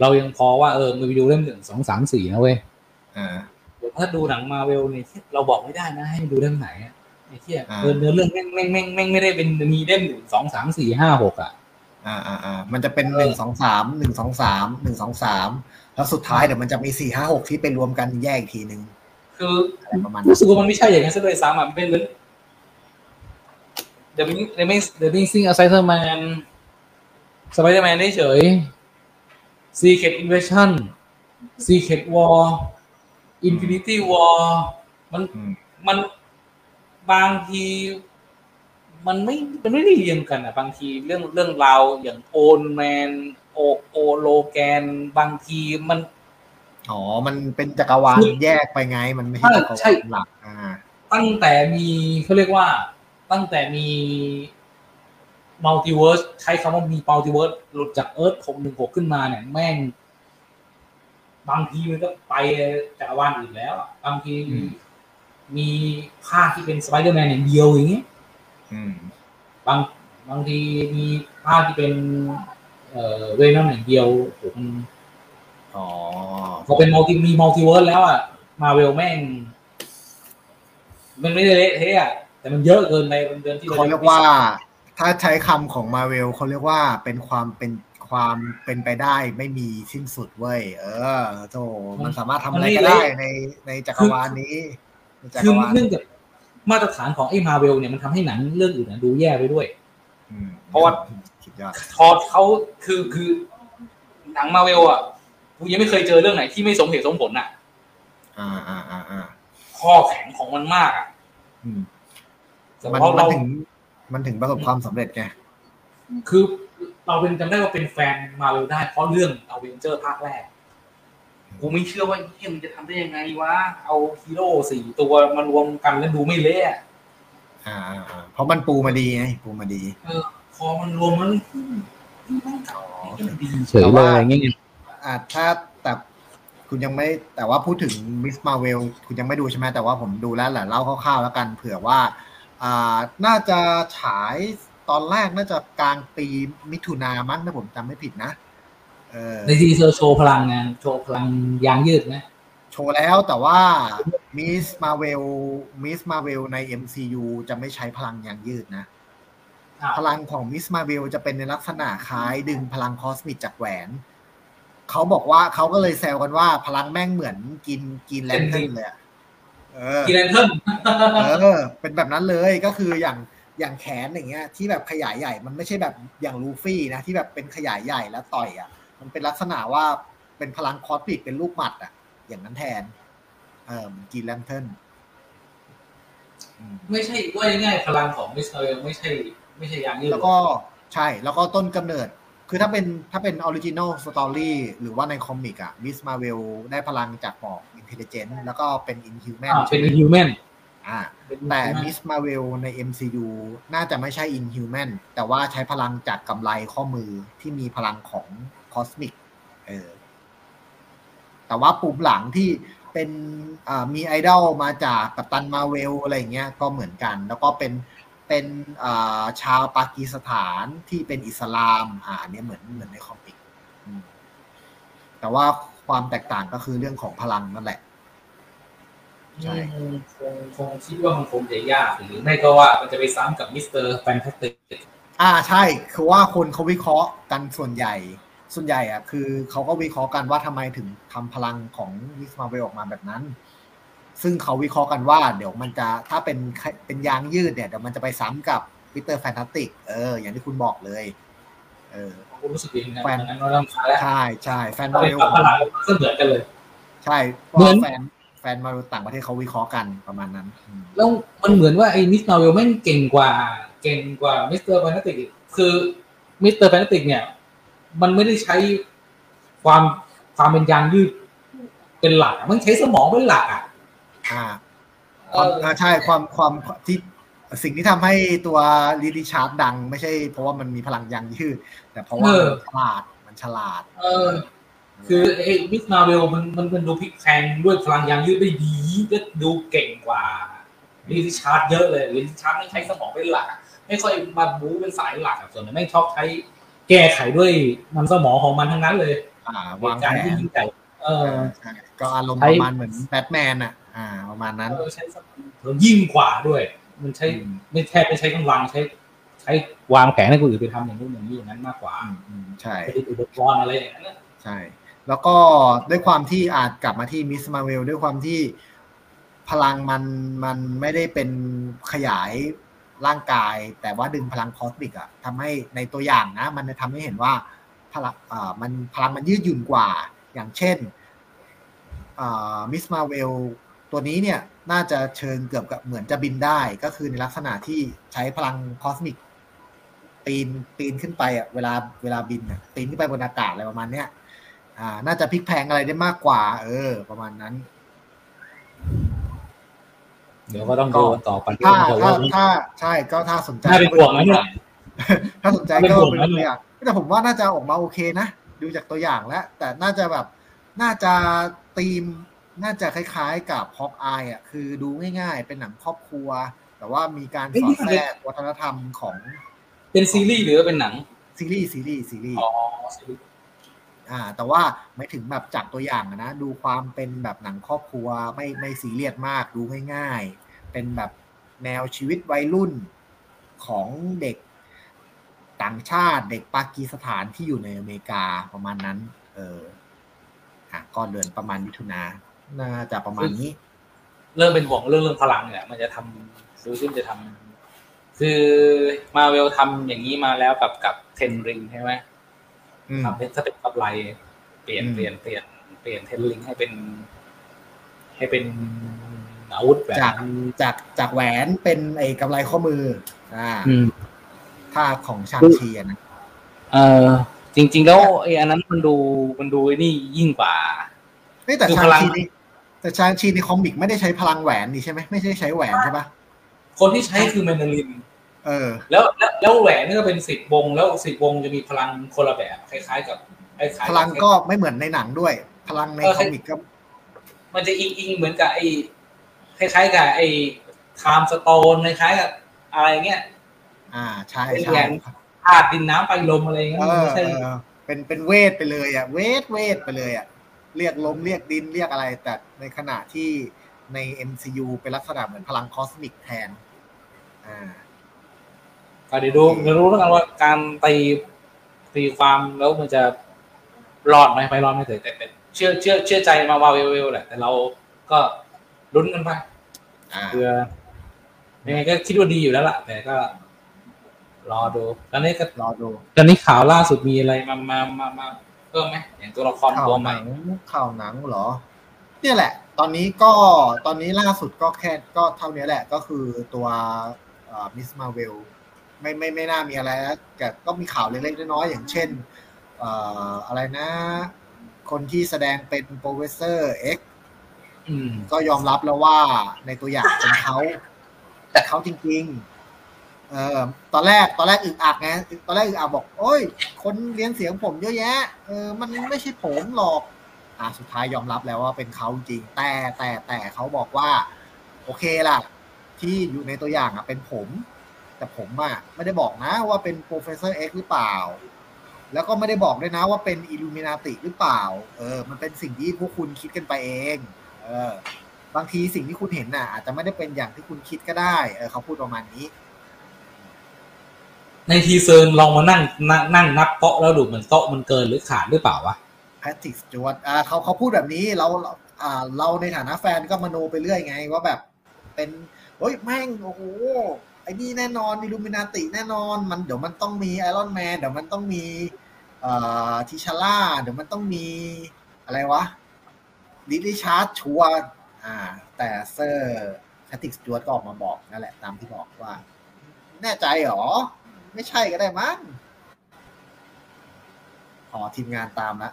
เรายังพอว่าเออมาไปดูเล่มหนึ่งสองสามสี่นะเว้ยอ่าถ้าดูหนังมาเวลเนี่ยเราบอกไม่ได้นะ ให้ดูเล่มไหน ไอ้เที่ยเออเนื้อเรื่องแม่งแม่งแม่งแม่งไม่ได้เป็นมีเล่มหนึ่งสองสามสี่ห้าหกอะ อ่าอ่าอ่ามันจะเป็นหนึ่งสองสามหนึ่งสองสามหนึ่งสองสามแล้วสุดท้ายเดี๋ยวมันจะมีสี่ห้าหกที่เป็นรวมกันแยกอีกทีหนึ่งคือรู้สึกว่ามันไม่ใช่อย่างนั้นซะเลยซ้ำอะมันเป็นเหมือน The The The Missing a Spider-Man Spider-Man ได้เฉย Secret Invasion Secret War Infinity War มันมัน บางทีมันไม่ มันไม่ได้เรียงกันอะ บางทีเรื่องเรื่องราวอย่างโอนแมนโอโอโลแกน บางทีมัน อ๋อ มันเป็นจักรวาลแยกไปไง มันไม่ใช่จักรวาลหลักอ่า ตั้งแต่มีเขาเรียกว่า ตั้งแต่มี multiverse ใช้คำว่ามี multiverse หลุดจาก Earth หกหนึ่งหกขึ้นมาเนี่ยแม่ง บางทีมันก็ไปจักรวาลอื่นแล้ว บางที มีภาคที่เป็นสไปเดอร์แมนอย่างเดียวอย่างเงี้ยบางบางทีมีภาคที่เป็นเอ่อ Venom อย่างเดียวผมอ๋อพอเป็น multi มี multiverse แล้วอะมาเวลแม่ง มันไม่ได้เละเทะอะแต่มันเยอะเกินไปเดือนที่เขาเรียกว่า ถ้าใช้คำของมาเวลเขาเรียกว่าเป็นความเป็นความเป็นไปได้ไม่มีสิ้นสุดเว้ย เออโธ่มันสามารถทำอะไรก็ได้ในในจักรวาลนี้ คือเนื่องจากมาตรฐานของไอ้มาเวลเนี่ยมันทำให้หนังเรื่องอื่นดูแย่ไปด้วยเพราะว่าทอดเขาคือคือหนังมาเวลอะกูยังไม่เคยเจอเรื่องไหนที่ไม่สมเหตุสมผลอะอ่าอ่าอ่าอ่าข้อแข็งของมันมากอะมันมันถึง มันถึงประสบความสำเร็จไงคือเราเป็นจำได้ว่าเป็นแฟนมาเวลได้เพราะเรื่องเอาเวนเจอร์ภาคแรก กูไม่เชื่อว่าเฮียมันจะทำได้ยังไงวะเอาฮีโร่สี่ตัวมารวมกันแล้วดูไม่เละอ่าเพราะมันปูมาดีไงปูมาดี เออพอมันรวมมันเฉยเลยงี้ยอ่าถ้าแต่คุณยังไม่แต่ว่าพูดถึงมิสมาเวลคุณยังไม่ดูใช่ไหมแต่ว่าผมดูแล้วแหละเล่าคร่าวๆแล้วกัน เผื่อว่า อ่าน่าจะฉายตอนแรกน่าจะกลางปีมิถุนามั้งถ้าผมจำไม่ผิดนะ ในทีเซอร์โชว์พลังงานโชว์พลังยางยืดนะโชว์แล้วแต่ว่ามิสมาเวลมิสมาเวลใน MCU จะไม่ใช้พลังยางยืดนะ พลังของมิสมาเวลจะเป็นในลักษณะคล้ายดึงพลัง cosmic จากแหวน เขาบอกว่าเขาก็เลยแซวกันว่าพลังแม่งเหมือน Green Green Lantern เลย Green Lantern เออ เป็นแบบนั้นเลยก็คืออย่างอย่างแขนอย่างเงี้ย ที่แบบขยายใหญ่มันไม่ใช่แบบอย่างลูฟี่นะที่แบบเป็นขยายใหญ่แล้วต่อยอะ มันเป็นลักษณะว่าเป็นพลัง cosmic เป็นลูกหมัดอะอย่างนั้นแทน เออ Green Lantern ไม่ใช่ว่าง่ายพลังของมิสเตอร์ไม่ใช่ ไม่ใช่อย่างนี้แล้วก็ใช่แล้วก็ต้นกำเนิด คือถ้าเป็นถ้าเป็น original story หรือว่าใน comic อะ Ms. Marvel ได้พลังจากหมอก Terrigen แล้วก็เป็น Inhuman เป็น Inhuman อ่าแต่ Ms. Marvel ใน MCU น่าจะไม่ใช่ Inhuman แต่ว่าใช้พลังจากกำไลข้อมือที่มีพลังของ cosmic เออแต่ว่าภูมิหลังที่เป็นมีไอดอลมาจาก Captain Marvel อะไรเงี้ยก็เหมือนกัน แล้วก็เป็นเป็นชาวปากีสถานที่เป็นอิสลามอ่าเนี้ยเหมือนเหมือนใน comic แต่ว่าความแตกต่างก็คือเรื่องของพลังนั่นแหละใช่คงคงคิดว่ามันคงจะยากหรือไม่ก็ว่ามันจะไปซ้ำกับ Mister Fant astic อ่าใช่ คือว่าคนเขาวิเคราะห์กันส่วนใหญ่ ส่วนใหญ่อะคือเขาก็วิเคราะห์กันว่าทำไมถึงทำพลังของ Ms. Marvel ออกมาแบบนั้น ซึ่งเขาวิเคราะห์กันว่าเดี๋ยวมันจะถ้าเป็นเป็นยางยืดเนี่ยเดี๋ยวมันจะไปซ้ำกับ Mister Fantastic เออ อย่างที่คุณบอกเลย เออรู้สึกดีแฟนใช่ใช่แฟนมาเวลพลังก็เหมือนกันเลย ใช่เพราะแฟนแฟนมาต่างประเทศเขาวิเคราะห์กันประมาณนั้น แล้วมันเหมือนว่าไอ้ Ms. Marvel แม่งเก่งกว่า เก่งกว่า Mister Fantastic คือ Mister Fantastic เนี่ย มันไม่ได้ใช้ความความเป็นยางยืดเป็นหลัก มันใช้สมองเป็นหลักอะอ่าความใช่ความความที่สิ่งที่ทำให้ตัว Reed Richards ดัง ไม่ใช่เพราะว่ามันมีพลังยางยืด แต่เพราะว่าฉลาดมันฉลาด เออ คือไอ้ Ms. Marvel มันมันมันดูพลิกแพงด้วยพลังยางยืดได้ดีก็ดูเก่งกว่าลีดิชาร์ดเยอะเลยลีดิชาร์ดไม่ใช้สมองเป็นหลัก ไม่ค่อยมาบู๊เป็นสายหลักส่วนใหญ่ไม่ชอบใช้ แก้ไขด้วยมันสมองของมันทั้งนั้นเลยอวางแผนเออก็อารมณ์ประมาณเหมือนแบทแมนอะ อ่า ประมาณนั้นใช้ยิ่งกว่าด้วย มันใช้ไม่แทบไม่ใช้กำลังใช้ ใช้วางแผนให้คนอื่นไปทำอย่างนู้นอย่างนี้อย่างนั้นมากกว่าใช่อุปกรณ์อะไรอย่างนั้นใช่ แล้วก็ด้วยความที่อาจกลับมาที่ Ms. Marvel ด้วยความที่พลังมันมันไม่ได้เป็นขยาย ร่างกาย แต่ว่าดึงพลัง cosmic อะทำให้ในตัวอย่างนะ มันจะทำให้เห็นว่าพลังอ่ามันพลังมันยืดหยุ่นกว่า อย่างเช่น Ms. Marvel ตัวนี้เนี่ยน่าจะเชิงเกือบกับเหมือนจะบินได้ ก็คือในลักษณะที่ใช้พลังคอสมิกปีนปีนขึ้นไปอะเวลาเวลาบินอะปีนขึ้นไปบนอากาศอะไรประมาณเนี้ยอ่าน่าจะพลิกแพงอะไรได้มากกว่า เออ ประมาณนั้น เดี๋ยวก็ต้องดูต่อไปถ้าถ้าถ้าใช่ก็ถ้าสนใจถ้าเป็นห่วงนะเนี่ยถ้าสนใจก็เป็นตัวอย่างแต่ผมว่าน่าจะออกมาโอเคนะ ดูจากตัวอย่างแล้ว แต่น่าจะแบบน่าจะธีมน่าจะคล้ายๆกับฮอกอายอะคือดูง่ายๆ เป็นหนังครอบครัว แต่ว่ามีการสอดแทรกวัฒนธรรมของ เป็นซีรีส์หรือเป็นหนัง ซีรีส์ซีรีส์ซีรีส์อ๋อ อ่า แต่ว่าไม่ถึงแบบจากตัวอย่างนะ ดูความเป็นแบบหนังครอบครัวไม่ไม่ซีเรียสมากดูง่ายๆ เป็นแบบแนวชีวิตวัยรุ่นของเด็กต่างชาติเด็กปากีสถานที่อยู่ในอเมริกาประมาณนั้น เอออะก็เดือนประมาณมิถุนาน่าจะประมาณนี้ เริ่มเป็นห่วงเรื่องเรื่องพลังเนี่ยมันจะทำซูซินจะทำคือมาเวลทำอย่างนี้มาแล้วกับกับเทนริงใช่ไหม ทำเป็นสเต็ปกับไลเปลี่ยนเปลี่ยนเปลี่ยนเปลี่ยนเทนริงให้เป็น ให้เป็นอาวุธจากจากจากแหวนเป็นไอ้กำไรข้อมือ อ่าท่าของชางชีนะเออจริง ๆ แล้วไอ้อันนั้นมันดูมันดูนี่ยิ่งกว่าแต่ Shang-Chi นี่แต่ Shang-Chi ใน comic ไม่ได้ใช้พลังแหวนนี่ใช่ไหมไม่ใช่ใช้แหวนใช่ปะคนที่ใช้คือแมนดาริน เออแล้วแล้วแล้วแหวนนี่ก็เป็นสิบวง แล้วสิบวงจะมีพลังคนละแบบคล้ายๆกับพลังก็ไม่เหมือนในหนังด้วย พลังใน comic ก็ มันจะอิงอิงเหมือนกับไอ้คล้ายๆกับไอ้ Time Sto ne คล้ายๆกับอะไรเงี้ยอ่าใช่ใช่ธาตุดินน้ำไฟลมอะไรเงี้ยไม่ใช่เป็นเป็นเวทไปเลยอะเวทเวทไปเลยอะเรียกลมเรียกดินเรียกอะไร แต่ในขณะที่ใน MCU เป็นลักษณะเหมือนพลัง cosmic แทนอ่า ก็เดี๋ยวดูเดี๋ยวรู้แล้วกันว่าการตีตีความแล้วมันจะรอดไหมไม่รอดไม่ถึงแต่เชื่อเชื่อเชื่อใจมาวาเวลแหละแต่เราก็ลุ้นกันไปเพื่อยังไงก็คิดว่าดีอยู่แล้วล่ะ แต่ก็ รอดูตอนนี้ก็รอดูตอนนี้ข่าวล่าสุดมีอะไรมามามามาเพิ่มไหมอย่างตัวละครตัวใหม่ข่าวหนังเหรอ เนี่ยแหละ ตอนนี้ก็ตอนนี้ล่าสุดก็แค่ก็เท่านี้แหละ ก็คือตัวมิสมาเวล ไม่ไม่ไม่น่ามีอะไรแล้วแต่ก็มีข่าวเล็กๆน้อยๆอย่างเช่นอะไรนะ คนที่แสดงเป็น Professor X ก็ยอมรับแล้วว่าในตัวอย่างเป็นเขาแต่เขาจริง ๆ เออตอนแรกตอนแรกอึกอักไงตอนแรกอึกอักบอก โอ้ย คนเลียนเสียงผมเยอะแยะเออมันไม่ใช่ผมหรอก อ่าสุดท้ายยอมรับแล้วว่าเป็นเขาจริง แต่แต่แต่เขาบอกว่า โอเคล่ะ ที่อยู่ในตัวอย่างอะเป็นผม แต่ผมอะไม่ได้บอกนะว่าเป็น Professor X หรือเปล่า แล้วก็ไม่ได้บอกด้วยนะว่าเป็นอิลูมินาติหรือเปล่า เออ มันเป็นสิ่งที่พวกคุณคิดกันไปเอง เออ บางทีสิ่งที่คุณเห็นน่ะ อาจจะไม่ได้เป็นอย่างที่คุณคิดก็ได้ เออเขาพูดประมาณนี้ ใน teaser ลองมานั่งนั่งนับโต๊ะแล้วดูเหมือนโต๊ะมันเกินหรือขาดหรือเปล่าวะ Patrick Stewart อ่าเขาเขาพูดแบบนี้เราอ่าเราในฐานะแฟนก็มโนไปเรื่อยไง ว่าแบบเป็นเฮ้ยแม่งโอ้โหไอ้นี่แน่นอนอิลูมินาติแน่นอน มันเดี๋ยวมันต้องมี Iron Man เดี๋ยวมันต้องมีเอ่อ T'Challa เดี๋ยวมันต้องมีอะไรวะ Reed Richards ชัวร์อ่า แต่ Sir Patrick Stewart ก็ออกมาบอกนั่นแหละตามที่บอกว่า แน่ใจหรอ ไม่ใช่ก็ได้มั้งขอทีมงานตามละ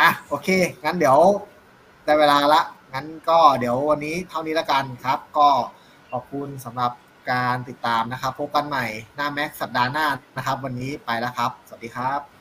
อะโอเค งั้นเดี๋ยวได้เวลาละ งั้นก็เดี๋ยววันนี้เท่านี้ละกันครับ ก็ ขอบคุณสำหรับการติดตามนะครับ พบกันใหม่หน้าแม็กสัปดาห์หน้านะครับ วันนี้ไปแล้วครับ สวัสดีครับ